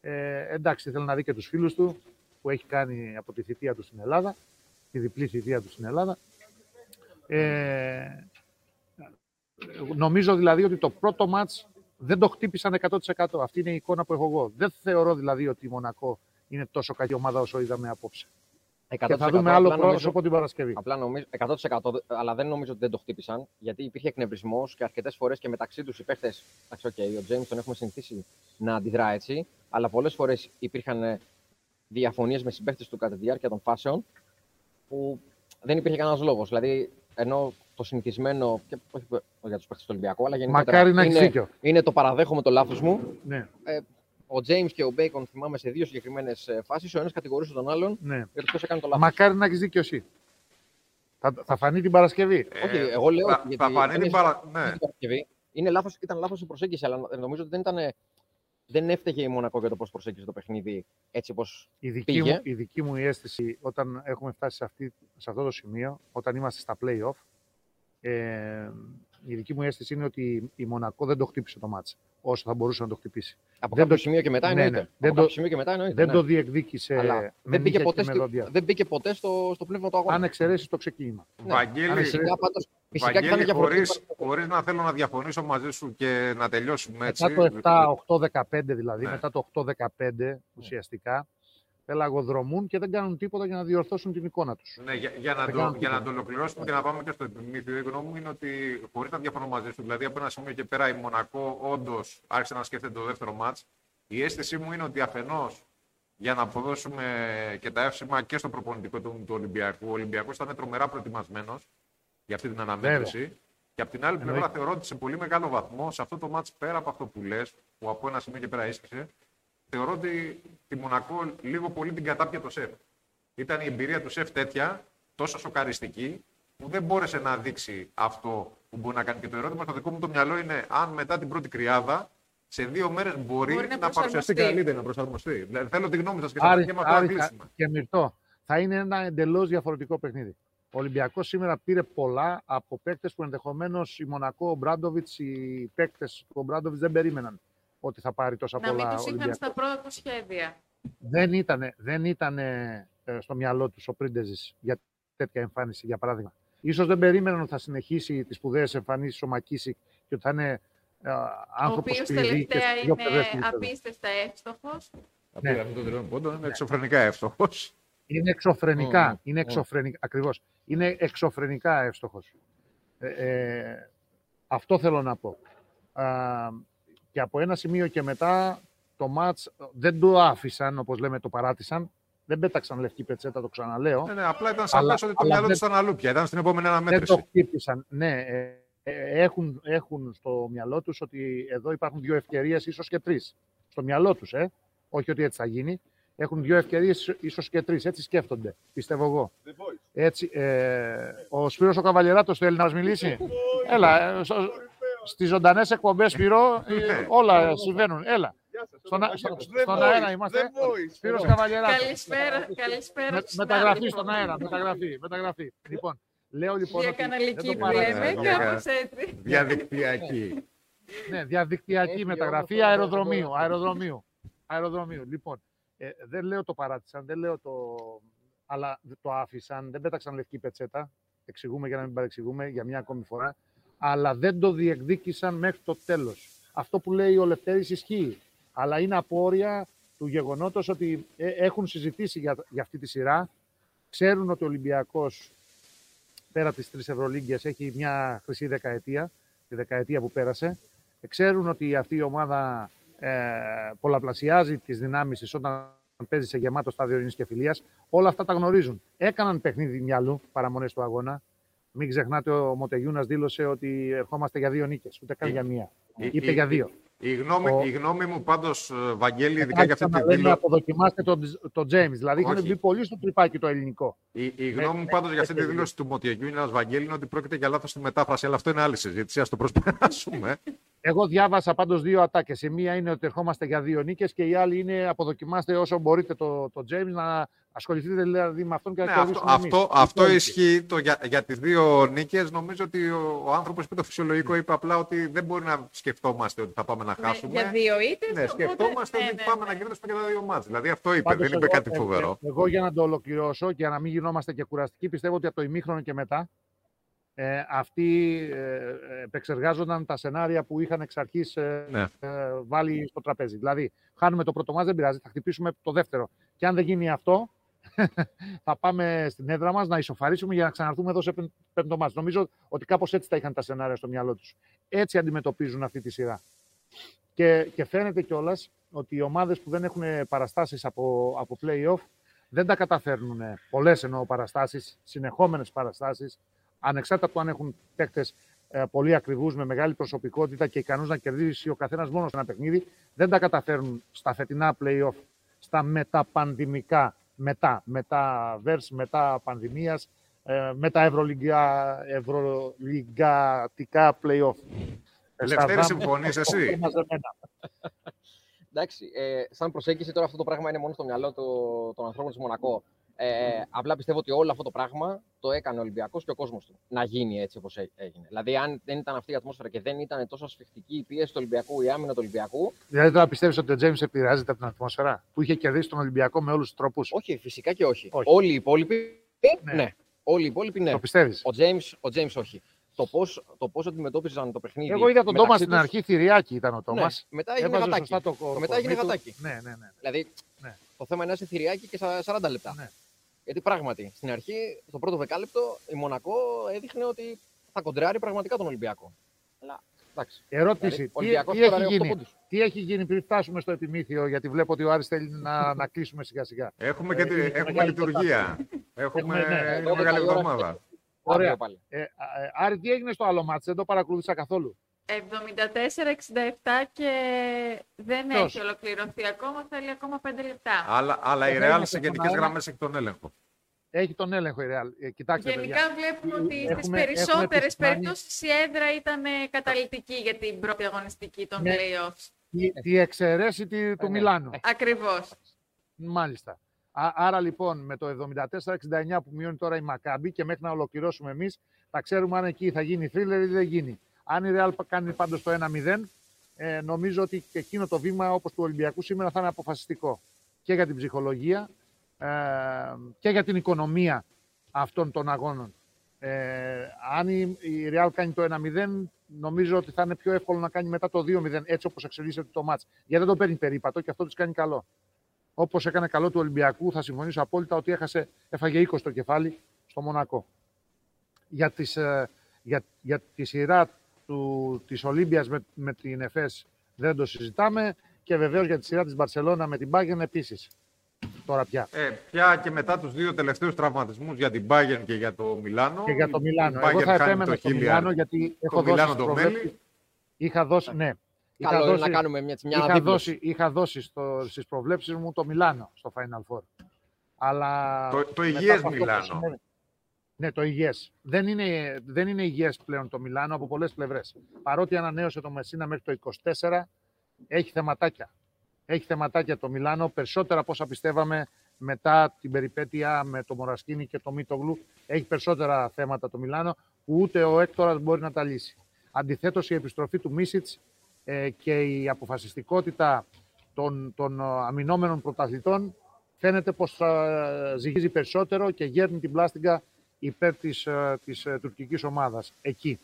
Speaker 7: Ε, εντάξει, ήθελε να δει και τους φίλους του που έχει κάνει από τη θητεία του στην Ελλάδα, τη διπλή θητεία του στην Ελλάδα. Ε, νομίζω δηλαδή ότι το πρώτο ματς δεν το χτύπησαν 100%. Αυτή είναι η εικόνα που έχω εγώ. Δεν θεωρώ δηλαδή ότι η Μονακό είναι τόσο καλή ομάδα όσο είδαμε απόψε.
Speaker 3: 100%
Speaker 7: Και θα δούμε άλλο
Speaker 3: απλά νομίζω-
Speaker 7: πρόσωπο την Παρασκευή.
Speaker 3: Απλά νομίζω 100% δε- αλλά δεν νομίζω ότι δεν το χτύπησαν. Γιατί υπήρχε εκνευρισμός και αρκετές φορές και μεταξύ τους οι παίχτες. Εντάξει, οκ, ο Τζέιμς τον έχουμε συνηθίσει να αντιδρά έτσι. Αλλά πολλές φορές υπήρχαν διαφωνίες με συμπαίχτες του κατά τη διάρκεια των φάσεων που δεν υπήρχε κανένας λόγος. Δηλαδή, ενώ το συνηθισμένο. Και, όχι για τους παίχτες του Ολυμπιακού, αλλά γενικότερα.
Speaker 7: Μακάρι να έχεις
Speaker 3: είναι,
Speaker 7: δίκιο.
Speaker 3: είναι το παραδέχομαι το λάθος μου.
Speaker 7: Ναι,
Speaker 3: Ο James και ο Bacon θυμάμαι σε δύο συγκεκριμένες φάσεις. Ο ένας κατηγορούσε τον άλλον
Speaker 7: ναι.
Speaker 3: για το ποιο έκανε το λάθος.
Speaker 7: Μακάρι να έχεις δίκιο εσύ. Θα, θα φανεί την Παρασκευή.
Speaker 3: Όχι,
Speaker 5: Ε,
Speaker 3: εγώ λέω.
Speaker 5: θα-
Speaker 3: γιατί
Speaker 5: θα φανεί
Speaker 3: δεν
Speaker 5: την
Speaker 3: είναι
Speaker 5: παρα-
Speaker 3: στην
Speaker 5: ναι.
Speaker 3: Παρασκευή. Είναι λάθος, ήταν λάθος η προσέγγιση, αλλά νομίζω ότι δεν, ήταν, δεν έφταιγε η Μονακό για το πώς προσέγγισε το παιχνίδι έτσι όπως.
Speaker 7: Η δική,
Speaker 3: Πήγε.
Speaker 7: μου, η δική μου η αίσθηση όταν έχουμε φτάσει σε, αυτή, σε αυτό το σημείο, όταν είμαστε στα play-off, ε, η δική μου αίσθηση είναι ότι η Μονακό δεν το χτύπησε το μάτς όσο θα μπορούσε να το χτυπήσει.
Speaker 3: Από
Speaker 7: Δεν
Speaker 3: κάποιο
Speaker 7: το-
Speaker 3: σημείο και μετά
Speaker 7: ναι,
Speaker 3: εννοείται.
Speaker 7: ναι.
Speaker 3: Από
Speaker 7: Δεν το-
Speaker 3: κάποιο σημείο και μετά εννοείται.
Speaker 7: δεν
Speaker 3: ναι.
Speaker 7: το διεκδίκησε
Speaker 3: Αλλά
Speaker 7: με
Speaker 3: δεν μπήκε,
Speaker 7: νύχια
Speaker 3: ποτέ
Speaker 7: και με
Speaker 3: στη-
Speaker 7: δόντια.
Speaker 3: δεν μπήκε ποτέ στο, στο πνεύμα του αγώνα.
Speaker 7: Αν εξαιρέσεις το ξεκίνημα.
Speaker 3: Ναι.
Speaker 5: Βαγγέλη,
Speaker 7: Αν
Speaker 3: Φυσικά πάντως Φυσικά και θα είναι
Speaker 5: Βαγγέλη,
Speaker 3: διαφορετικό.
Speaker 5: χωρίς, χωρίς να θέλω να διαφωνήσω μαζί σου και να τελειώσουμε έτσι.
Speaker 7: Μετά το 7-8-15 δηλαδή,
Speaker 5: Ναι.
Speaker 7: μετά το 8-15 ουσιαστικά, πελαγοδρομούν και δεν κάνουν τίποτα για να διορθώσουν την εικόνα τους.
Speaker 5: Ναι, για, για, να
Speaker 7: Δεν
Speaker 5: το,
Speaker 7: κάνουν
Speaker 5: για να
Speaker 7: τίποτα.
Speaker 5: το ολοκληρώσουμε και να πάμε και στο επιμήθειο, η γνώμη μου είναι ότι χωρίς να διαφωνώ μαζί σου, δηλαδή από ένα σημείο και πέρα η Μονακό όντως άρχισε να σκέφτεται το δεύτερο μάτς. Η αίσθησή μου είναι ότι αφενός για να αποδώσουμε και τα εύσημα και στο προπονητικό του, του Ολυμπιακού, ο Ολυμπιακός ήταν τρομερά προετοιμασμένος για αυτή την αναμέτρηση. Και από την άλλη πλευρά
Speaker 7: Εννοείται.
Speaker 5: θεωρώ ότι σε πολύ μεγάλο βαθμό σε αυτό το μάτς πέρα από αυτό που λες, που από ένα σημείο και πέρα ίσχυσε, θεωρώ ότι τη Μονακό λίγο πολύ την κατάπια το σεφ. Ήταν η εμπειρία του σεφ τέτοια, τόσο σοκαριστική, που δεν μπόρεσε να δείξει αυτό που μπορεί να κάνει. Και το ερώτημα στο δικό μου το μυαλό είναι αν μετά την πρώτη κρυάδα σε δύο μέρες μπορεί,
Speaker 1: Μπορεί να
Speaker 5: να, παρουσιαστεί
Speaker 1: προσαρμοστεί.
Speaker 5: καλύτερα, να προσαρμοστεί. Δηλαδή, θέλω τη γνώμη σας και σε
Speaker 7: Άρη,
Speaker 5: αυτό και με αυτό να
Speaker 7: Άρη,
Speaker 5: κλείσουμε.
Speaker 7: και Μυρτώ, θα είναι ένα εντελώς διαφορετικό παιχνίδι. Ο Ολυμπιακός σήμερα πήρε πολλά από παίκτες που ενδεχομένως η Μονακό, ο Μπράντοβιτς, οι παίκτες του ο Μπράντοβιτς δεν περίμεναν ότι θα πάρει τόσα
Speaker 1: Να μην
Speaker 7: πολλά
Speaker 1: τους είχαν
Speaker 7: Ολυμπιακό.
Speaker 1: στα πρώτα του σχέδια.
Speaker 7: Δεν ήταν δεν ήτανε, ε, στο μυαλό τους ο Πρίντεζης για τέτοια εμφάνιση, για παράδειγμα. Ίσως δεν περίμεναν ότι θα συνεχίσει τις σπουδαίες εμφανίσεις ο Μακίσικ και ότι θα είναι ε,
Speaker 1: Ο
Speaker 7: άνθρωπος
Speaker 1: οποίος
Speaker 7: κλειδί και
Speaker 1: τελευταία
Speaker 7: στις δύο
Speaker 1: είναι
Speaker 7: πλευρές του γηπέδου.
Speaker 1: απίστευτα εύστοχος.
Speaker 5: Θα
Speaker 7: Ναι.
Speaker 5: πήραμε τον τελειώνει πόντο, είναι εξωφρενικά εύστοχος.
Speaker 7: Είναι εξωφρενικά.
Speaker 3: Μμμ,
Speaker 7: είναι
Speaker 3: μμμ.
Speaker 7: εξωφρενικά. Ακριβώς. Είναι εξωφρενικά εύστοχος. Ε, ε, αυτό θέλω να πω. Α, και από ένα σημείο και μετά το μάτς δεν το άφησαν, όπως λέμε, το παράτησαν. Δεν πέταξαν λευκή πετσέτα, το ξαναλέω.
Speaker 5: Ναι, ναι, απλά ήταν
Speaker 7: Αλλά-
Speaker 5: σαφέ ότι το
Speaker 7: αλλά
Speaker 5: μυαλό τους
Speaker 7: δεν-
Speaker 5: ήταν αλλού πια. Ήταν στην επόμενη
Speaker 7: δεν το
Speaker 5: αναμέτρηση.
Speaker 7: χτύπησαν. Ναι, ε, ε, έχουν, έχουν στο μυαλό τους ότι εδώ υπάρχουν δύο ευκαιρίες, ίσως και τρεις. Στο μυαλό τους, ε. όχι ότι έτσι θα γίνει. Έχουν δύο ευκαιρίες, ίσως και τρεις. Έτσι σκέφτονται, πιστεύω εγώ. Έτσι, ε, ο Σπύρος ο Καβαλιεράτος θέλει να μας μιλήσει. Έλα, ε, στο- στις ζωντανές εκπομπές, Σπύρο, ε,
Speaker 5: Ναι.
Speaker 7: όλα συμβαίνουν. Έλα. Στον, α- στο- στον αέρα είμαστε. Σπύρος Καβαλιεράτος.
Speaker 1: Καλησπέρα, καλησπέρα.
Speaker 7: Με,
Speaker 1: στους
Speaker 7: μεταγραφή
Speaker 1: συνάδελφους.
Speaker 7: στον αέρα, μεταγραφή, μεταγραφή. Λοιπόν, λέω λοιπόν ότι
Speaker 1: Διακαναλική
Speaker 7: δεν το
Speaker 1: που
Speaker 7: παράτησαν.
Speaker 1: λέμε,
Speaker 5: διακα-
Speaker 1: κάπως έτσι.
Speaker 5: Διαδικτυακή.
Speaker 7: Ναι, διαδικτυακή
Speaker 3: Έχει
Speaker 7: μεταγραφή
Speaker 3: όλο αυτό το
Speaker 7: αεροδρομίου.
Speaker 3: κόσμο.
Speaker 7: αεροδρομίου. αεροδρομίου. Λοιπόν, ε, δεν λέω το παράτησαν, δεν λέω το. Αλλά το άφησαν, δεν πέταξαν λευκή πετσέτα. Εξηγούμε για να μην παρεξηγούμε για μια ακόμη φορά. Αλλά δεν το διεκδίκησαν μέχρι το τέλος. Αυτό που λέει ο Λευτέρης ισχύει. Αλλά είναι απόρρια του γεγονότος ότι ε, έχουν συζητήσει για, για αυτή τη σειρά. Ξέρουν ότι ο Ολυμπιακός πέρα τις τρεις Ευρωλίγκες έχει μια χρυσή δεκαετία, τη δεκαετία που πέρασε. Ξέρουν ότι αυτή η ομάδα ε, πολλαπλασιάζει τις δυνάμεις της όταν παίζει σε γεμάτο στάδιο ειρήνης και φιλίας. Όλα αυτά τα γνωρίζουν. Έκαναν παιχνίδι μυαλού παραμονές του αγώνα. Μην ξεχνάτε, ο Μοτεγιούνας δήλωσε ότι ερχόμαστε για δύο νίκες, ούτε καν
Speaker 5: Η-
Speaker 7: για μία.
Speaker 5: η-
Speaker 7: Είπε
Speaker 5: η-
Speaker 7: για δύο.
Speaker 5: Η γνώμη,
Speaker 7: Ο-
Speaker 5: η γνώμη μου πάντως, Βαγγέλη, ειδικά
Speaker 7: Εντάξει,
Speaker 5: για αυτή τη
Speaker 7: ξαναλέμε,
Speaker 5: δήλωση.
Speaker 7: αποδοκιμάστε τον το James. Δηλαδή είχαν
Speaker 5: Όχι.
Speaker 7: μπει πολύ στο τρυπάκι το ελληνικό.
Speaker 5: Η, η γνώμη μου πάντως για αυτή τη δήλωση του Μοτιαγιούνινα Βαγγέλη είναι ότι πρόκειται για λάθος στη μετάφραση, αλλά αυτό είναι άλλη συζήτηση. Α το προσπεράσουμε.
Speaker 7: Εγώ διάβασα πάντως δύο ατάκες. Η μία είναι ότι ερχόμαστε για δύο νίκες και η άλλη είναι αποδοκιμάστε όσο μπορείτε το, το James να ασχοληθείτε δηλαδή με αυτόν και να
Speaker 5: ναι, αυτό,
Speaker 7: κερδίσουμε εμείς.
Speaker 5: αυτό, αυτό
Speaker 7: Λοιπόν,
Speaker 5: ισχύει το, για, για τις δύο νίκες. Νομίζω ότι ο, ο άνθρωπος είπε το φυσιολογικό, είπε απλά ότι δεν μπορεί να σκεφτόμαστε ότι θα πάμε να
Speaker 1: Ναι,
Speaker 5: χάσουμε.
Speaker 1: για δύο ήττες,
Speaker 5: Ναι,
Speaker 1: οπότε-
Speaker 5: σκεφτόμαστε
Speaker 1: ναι,
Speaker 5: ότι
Speaker 1: ναι,
Speaker 5: πάμε
Speaker 1: ναι.
Speaker 5: να κερδίσουμε και τα δύο μάτς. Δηλαδή αυτό είπε,
Speaker 7: πάντως
Speaker 5: δεν είπε
Speaker 7: εγώ-
Speaker 5: κάτι
Speaker 7: ε,
Speaker 5: φοβερό.
Speaker 7: ε, Εγώ για να το ολοκληρώσω και για να μην γινόμαστε και κουραστικοί, πιστεύω ότι από το ημίχρονο και μετά ε, αυτοί ε, επεξεργάζονταν τα σενάρια που είχαν εξ αρχής
Speaker 5: Ναι.
Speaker 7: βάλει στο τραπέζι. Δηλαδή, χάνουμε το πρώτο μας, δεν πειράζει, θα χτυπήσουμε το δεύτερο. Και αν δεν γίνει αυτό, θα πάμε στην έδρα μας να ισοφαρίσουμε για να ξαναρθούμε εδώ σε πεν- πέμπτο μάτς. Νομίζω ότι κάπως έτσι τα είχαν τα σενάρια στο μυαλό τους. Έτσι αντιμετωπίζουν αυτή τη σειρά. Και, και φαίνεται κιόλας ότι οι ομάδες που δεν έχουν παραστάσεις από, από play-off δεν τα καταφέρνουν. Πολλές εννοώ παραστάσεις, συνεχόμενες παραστάσεις, ανεξάρτητα από το αν έχουν παίκτες ε, πολύ ακριβούς, με μεγάλη προσωπικότητα και ικανούς να κερδίσει ο καθένας μόνος σε ένα παιχνίδι, δεν τα καταφέρνουν στα φετινά play-off, στα μεταπανδημικά, μετά, μετά verse, μετά πανδημίας, ε, με τα ευρωλιγκα, ευρωλιγκατικά play-off.
Speaker 5: Ελευθέρη, συμφωνείς εσύ;
Speaker 7: Μαζεμένα.
Speaker 3: Εντάξει, ε, σαν προσέγγιση τώρα αυτό το πράγμα είναι μόνο στο μυαλό του, των ανθρώπων της Μονακό. Ε, απλά πιστεύω ότι όλο αυτό το πράγμα το έκανε ο Ολυμπιακός και ο κόσμος του. Να γίνει έτσι όπως έγινε. Δηλαδή, αν δεν ήταν αυτή η ατμόσφαιρα και δεν ήταν τόσο ασφιχτική η πίεση του Ολυμπιακού, η άμυνα του Ολυμπιακού.
Speaker 7: Δηλαδή τώρα πιστεύεις ότι ο Τζέιμς επηρεάζεται από την ατμόσφαιρα; Που είχε κερδίσει τον Ολυμπιακό με όλους τους τρόπους;
Speaker 3: Όχι, φυσικά και όχι.
Speaker 7: Όχι.
Speaker 3: Όλοι οι υπόλοιποι.
Speaker 7: Ναι.
Speaker 3: Ναι. Όλοι οι υπόλοιποι ναι.
Speaker 7: Το πιστεύεις;
Speaker 3: Ο James, ο James όχι. το πώ το πώς αντιμετώπιζαν το παιχνίδι.
Speaker 7: Εγώ είδα τον Τόμας
Speaker 3: μεταξύ
Speaker 7: στην
Speaker 3: τους,
Speaker 7: αρχή, θηριάκι ήταν ο Τόμας.
Speaker 3: Ναι, μετά έγινε
Speaker 7: Έβαζε
Speaker 3: γατάκι.
Speaker 7: σωστά το
Speaker 3: Και μετά έγινε
Speaker 7: κορμί του.
Speaker 3: γατάκι.
Speaker 7: Ναι, ναι, ναι.
Speaker 3: Δηλαδή,
Speaker 7: Ναι.
Speaker 3: το θέμα είναι να είσαι θηριάκι και στα 40 λεπτά.
Speaker 7: Ναι.
Speaker 3: Γιατί πράγματι, στην αρχή, στο πρώτο δεκάλεπτο, η Μονακό έδειχνε ότι θα κοντράρει πραγματικά τον Ολυμπιακό. Αλλά εντάξει.
Speaker 7: Ερώτηση.
Speaker 3: Δηλαδή, ο
Speaker 7: τι,
Speaker 3: Ολυμπιακός
Speaker 7: τι έχει
Speaker 3: σκόραρε οκτώ
Speaker 7: γίνει,
Speaker 3: πόντους.
Speaker 7: τι έχει γίνει πριν φτάσουμε στο επιμήθειο, γιατί βλέπω ότι ο Άρης θέλει να, να κλείσουμε σιγά σιγά.
Speaker 5: Έχουμε, και, τη-
Speaker 7: Ε,
Speaker 5: έχουμε
Speaker 7: μεγάλη
Speaker 5: λειτουργία. Έχουμε,
Speaker 7: Έχουμε, ναι.
Speaker 5: είναι
Speaker 3: Εδώ
Speaker 5: μεγάλη
Speaker 3: καλή ώρα
Speaker 5: εβδομάδα.
Speaker 7: Ωραία.
Speaker 3: Αύριο πάλι.
Speaker 7: Ε, α, ε, Άρη, τι έγινε στο άλλο μάτς, δεν το παρακολούθησα καθόλου.
Speaker 1: 74-67 και δεν
Speaker 7: Ποιος;
Speaker 1: έχει ολοκληρωθεί ακόμα, θέλει ακόμα 5 λεπτά.
Speaker 5: Αλλά, αλλά η
Speaker 7: Δεν
Speaker 5: Real
Speaker 7: είμαστε
Speaker 5: σε
Speaker 7: στον
Speaker 5: γενικές
Speaker 7: αέρα.
Speaker 5: γραμμές έχει τον έλεγχο.
Speaker 7: Έχει τον έλεγχο η Real. Ε, κοιτάξτε,
Speaker 1: Γενικά
Speaker 7: παιδιά.
Speaker 1: βλέπουμε ότι στις
Speaker 7: Έχουμε-
Speaker 1: περισσότερες
Speaker 7: έχουμε επισημάνει-
Speaker 1: περιπτώσεις η έδρα ήταν ε, καταλητική για την πρώτη αγωνιστική των
Speaker 7: Ναι.
Speaker 1: play-offs.
Speaker 7: Τη, τη εξαιρέση τη- του
Speaker 3: ναι.
Speaker 7: Μιλάνου.
Speaker 1: Ακριβώς.
Speaker 7: Μάλιστα. Α, άρα λοιπόν με το 74-69 που μειώνει τώρα η Μακάμπη και μέχρι να ολοκληρώσουμε εμείς θα ξέρουμε αν εκεί θα γίνει thriller ή δεν γίνει. Αν η Real κάνει πάντως το 1-0 ε, νομίζω ότι και εκείνο το βήμα όπως του Ολυμπιακού σήμερα θα είναι αποφασιστικό και για την ψυχολογία ε, και για την οικονομία αυτών των αγώνων. Ε, αν η, η Real κάνει το 1-0 νομίζω ότι θα είναι πιο εύκολο να κάνει μετά το 2-0 έτσι όπως εξελίσσεται το μάτς. Γιατί δεν το παίρνει περίπατο και αυτό της κάνει καλό όπως έκανε καλό του Ολυμπιακού, θα συμφωνήσω απόλυτα ότι έχασε, έφαγε 20 το κεφάλι στο Μονακό. Για, τις, ε, για, για τη σειρά του, της Ολύμπιας με, με την ΕΦΕΣ δεν το συζητάμε και βεβαίως για τη σειρά της Μπαρσελώνα με την Bayern επίσης. Τώρα πια.
Speaker 5: Ε, πια και μετά τους δύο τελευταίους τραυματισμούς για την Bayern και για το Μιλάνο.
Speaker 7: Και για το
Speaker 5: η
Speaker 7: Μιλάνο.
Speaker 5: Bayern
Speaker 7: Εγώ θα
Speaker 5: χάνει
Speaker 7: επέμενα
Speaker 5: το
Speaker 7: στο
Speaker 5: Hilliard,
Speaker 7: Μιλάνο γιατί έχω δώσει
Speaker 5: Μιλάνο
Speaker 7: στις
Speaker 5: το
Speaker 7: προβλέψεις-
Speaker 5: Μέλι.
Speaker 7: Είχα δώσει, ναι. Είχα
Speaker 3: Καλό είναι
Speaker 7: δώσει-
Speaker 3: να κάνουμε μια, μια
Speaker 7: είχα
Speaker 3: αναδίπλωση.
Speaker 7: δώσει, είχα δώσει στο, στις προβλέψεις μου το Μιλάνο στο Final Four. Αλλά
Speaker 5: Το- το
Speaker 7: μετά
Speaker 5: υγιές
Speaker 7: από αυτό που
Speaker 5: Μιλάνο.
Speaker 7: συνέβη- Ναι, το υγιές. Δεν είναι, δεν είναι υγιές πλέον το Μιλάνο από πολλές πλευρές. Παρότι ανανέωσε το Μεσίνα μέχρι το 24, έχει θεματάκια. Έχει θεματάκια το Μιλάνο, περισσότερα από όσα πιστεύαμε μετά την περιπέτεια με το Μορασκίνη και το Μίτογλου. Έχει περισσότερα θέματα το Μιλάνο που ούτε ο Έκτορας μπορεί να τα λύσει. Αντιθέτως η επιστροφή του Μίσιτς ε, και η αποφασιστικότητα των, των ε, αμυνόμενων πρωταθλητών φαίνεται πως ε, ζυγίζει περισσότερο και γέρνει την πλάστιγκα υπέρ της, ε, της ε, τουρκικής ομάδας εκεί.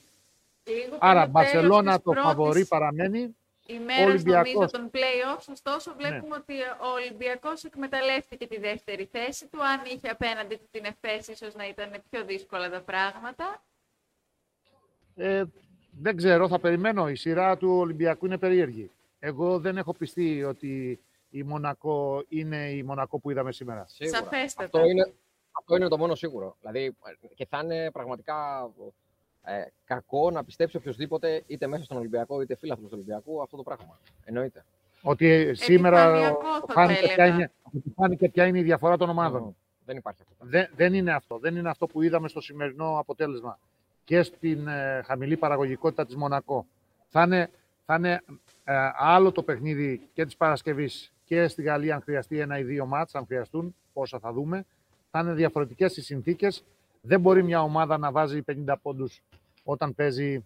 Speaker 1: Λίγο
Speaker 7: Άρα,
Speaker 1: πριν το τέλος
Speaker 7: Μπαρσελώνα
Speaker 1: της
Speaker 7: το
Speaker 1: πρώτης
Speaker 7: φαβορή παραμένει.
Speaker 1: ημέρας
Speaker 7: Ολυμπιακός.
Speaker 1: νομίζω των play-offs, ωστόσο
Speaker 7: Ναι.
Speaker 1: βλέπουμε ότι ο Ολυμπιακός εκμεταλλεύτηκε τη δεύτερη θέση του. Αν είχε απέναντι του την ΕΦΕΣ, ίσως να ήταν πιο δύσκολα τα πράγματα.
Speaker 7: Ε, δεν ξέρω, θα περιμένω. Η σειρά του Ολυμπιακού είναι περίεργη. Εγώ δεν έχω πιστεί ότι η Μονακό είναι η Μονακό που είδαμε σήμερα.
Speaker 3: Σίγουρα.
Speaker 1: Σαφέστατα.
Speaker 3: Αυτό είναι, αυτό είναι το μόνο σίγουρο. Δηλαδή, ε, και θα είναι πραγματικά ε, κακό να πιστέψει οποιοδήποτε, είτε μέσα στον Ολυμπιακό, είτε φίλαθλος του Ολυμπιακού, αυτό το πράγμα. Εννοείται.
Speaker 7: Ότι σήμερα
Speaker 1: Επιφανειακό θα
Speaker 7: φάνηκε
Speaker 1: έλεγα.
Speaker 7: ποια, είναι, ότι φάνηκε ποια είναι η διαφορά των ομάδων.
Speaker 3: Μμμ. Δεν υπάρχει αυτό.
Speaker 7: Δεν, δεν είναι αυτό. Δεν είναι αυτό που είδαμε στο σημερινό αποτέλεσμα και στην ε, χαμηλή παραγωγικότητα της Μονακό. Θα είναι, θα είναι ε, άλλο το παιχνίδι και της Παρασκευής και στη Γαλλία αν χρειαστεί ένα ή δύο μάτς, αν χρειαστούν, πόσα θα δούμε. Θα είναι διαφορετικές οι συνθήκες. Δεν μπορεί μια ομάδα να βάζει 50 πόντους όταν παίζει,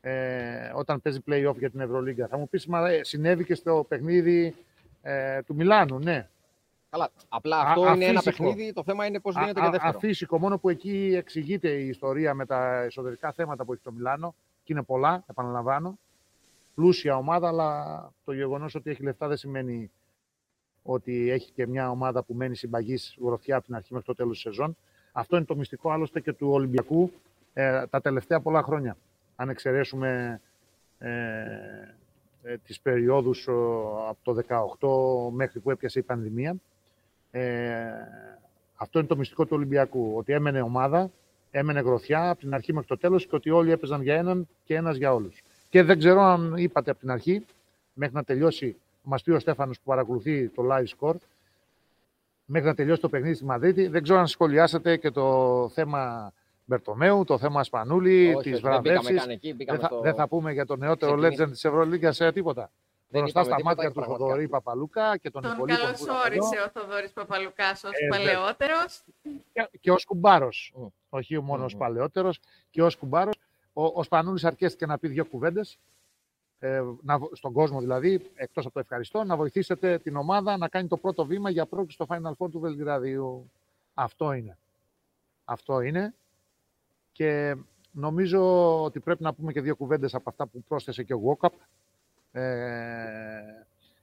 Speaker 7: ε, όταν παίζει play-off για την Ευρωλίγκα. Θα μου πεις, μα ε, συνέβη και στο παιχνίδι ε, του Μιλάνου. Ναι,
Speaker 3: Καλά. Απλά
Speaker 7: Α-
Speaker 3: αυτό είναι ένα
Speaker 7: αφύσικο.
Speaker 3: παιχνίδι. Το θέμα είναι πώς
Speaker 7: Α-
Speaker 3: γίνεται
Speaker 7: α-
Speaker 3: για δεύτερο.
Speaker 7: Αφύσικο, μόνο που εκεί εξηγείται η ιστορία με τα εσωτερικά θέματα που έχει το Μιλάνο και είναι πολλά, επαναλαμβάνω. Πλούσια ομάδα, αλλά το γεγονός ότι έχει λεφτά δεν σημαίνει ότι έχει και μια ομάδα που μένει συμπαγής γροθιά από την αρχή μέχρι το τέλος της σεζόν. Αυτό είναι το μυστικό άλλωστε και του Ολυμπιακού ε, τα τελευταία πολλά χρόνια. Αν εξαιρέσουμε ε, ε, τις περιόδους ε, από το 18 μέχρι που έπιασε η πανδημία. Ε, αυτό είναι το μυστικό του Ολυμπιακού. Ότι έμενε ομάδα, έμενε γροθιά από την αρχή μέχρι το τέλος και ότι όλοι έπαιζαν για έναν και ένας για όλους. Και δεν ξέρω αν είπατε από την αρχή, μέχρι να τελειώσει, μας πει ο Στέφανος που παρακολουθεί το live score, μέχρι να τελειώσει το παιχνίδι στη Μαδρίτη. Δεν ξέρω αν σχολιάσατε και το θέμα Μπερτομέου, το θέμα Σπανούλη,
Speaker 3: Όχι,
Speaker 7: τη
Speaker 3: όχι, δεν μπήκαμε
Speaker 7: βραβεύση.
Speaker 3: καν εκεί.
Speaker 7: Δεν,
Speaker 3: Μπήκαμε
Speaker 7: θα,
Speaker 3: στο...
Speaker 7: δεν θα πούμε για το νεότερο
Speaker 3: ξεκινή-
Speaker 7: legend της Ευρωλίγκας σε τίποτα.
Speaker 3: Δεν
Speaker 7: Μπροστά
Speaker 3: είπαμε
Speaker 7: στα
Speaker 3: τίποτα
Speaker 7: μάτια
Speaker 3: και
Speaker 7: του
Speaker 3: πραγματικά.
Speaker 7: Θοδωρή Παπαλούκα και των
Speaker 1: Τον
Speaker 7: υπολείπων. που ήταν εδώ.
Speaker 1: καλωσόρισε ο Θοδωρής Παπαλουκάς ως
Speaker 7: Ε, βέβαια.
Speaker 1: παλαιότερος.
Speaker 7: και, και ω κουμπάρο.
Speaker 3: Μμ.
Speaker 7: Όχι μόνος
Speaker 3: Μμμ.
Speaker 7: ως παλαιότερος και ω κουμπάρο. Ο, ο Σπανούλης αρκέστηκε να πει δύο κουβέντες. Ε, να, βο- στον κόσμο δηλαδή, εκτός από το ευχαριστώ, να βοηθήσετε την ομάδα να κάνει το πρώτο βήμα για πρόκληση στο Final Four του Βελιγραδίου. Αυτό είναι. Αυτό είναι. Και νομίζω ότι πρέπει να πούμε και δύο κουβέντες από αυτά που πρόσθεσε και ο Γουόκαπ. Ε,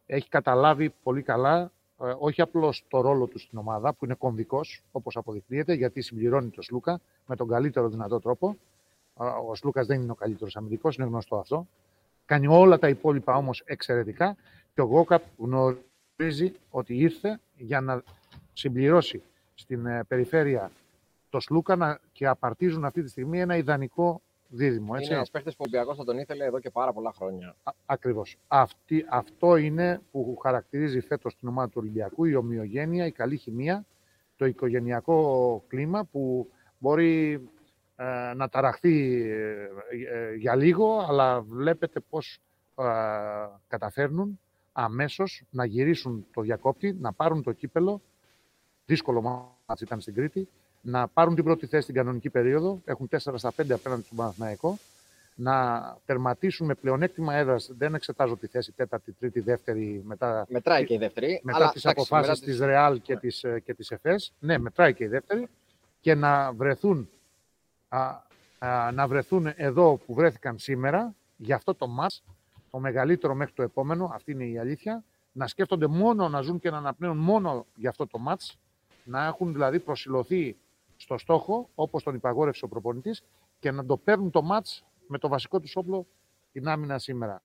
Speaker 7: έχει καταλάβει πολύ καλά ε, όχι απλώς το ρόλο του στην ομάδα που είναι κομβικός όπως αποδεικνύεται γιατί συμπληρώνει τον Σλούκα με τον καλύτερο δυνατό τρόπο. Ο Σλούκας δεν είναι ο καλύτερος αμυντικός, είναι γνωστό αυτό. Κάνει όλα τα υπόλοιπα όμως εξαιρετικά και ο Γόκαπ γνωρίζει ότι ήρθε για να συμπληρώσει στην ε, περιφέρεια το Σλούκα και απαρτίζουν αυτή τη στιγμή ένα ιδανικό δίδυμο. Έτσι.
Speaker 3: Είναι ένας παίχτη που ο Ολυμπιακός θα τον ήθελε εδώ και πάρα πολλά χρόνια.
Speaker 7: Ακριβώς. Αυτό είναι που χαρακτηρίζει φέτος την ομάδα του Ολυμπιακού, η ομοιογένεια, η καλή χημεία, το οικογενειακό κλίμα που μπορεί ε, να ταραχθεί ε, ε, για λίγο, αλλά βλέπετε πώς καταφέρνουν αμέσως να γυρίσουν το διακόπτη, να πάρουν το κύπελο, δύσκολο μάτς ήταν στην Κρήτη, να πάρουν την πρώτη θέση στην κανονική περίοδο, έχουν 4 στα 5 απέναντι στον Παναθηναϊκό, να τερματίσουν με πλεονέκτημα έδρας. Δεν εξετάζω τη θέση τέταρτη, τρίτη, δεύτερη. Μετά,
Speaker 3: μετράει και η δεύτερη.
Speaker 7: Μετά τις αποφάσεις της Ρεάλ και της και της ΕΦΕΣ. Ναι, μετράει και η δεύτερη. Και να βρεθούν, α, α, να βρεθούν εδώ που βρέθηκαν σήμερα για αυτό το μάτς, το μεγαλύτερο μέχρι το επόμενο, αυτή είναι η αλήθεια, να σκέφτονται μόνο, να ζουν και να αναπνέουν μόνο για αυτό το μάτς, να έχουν δηλαδή προσιλωθεί στο στόχο, όπως τον υπαγόρευσε ο προπονητής, και να το παίρνουν το μάτς με το βασικό τους όπλο την άμυνα σήμερα.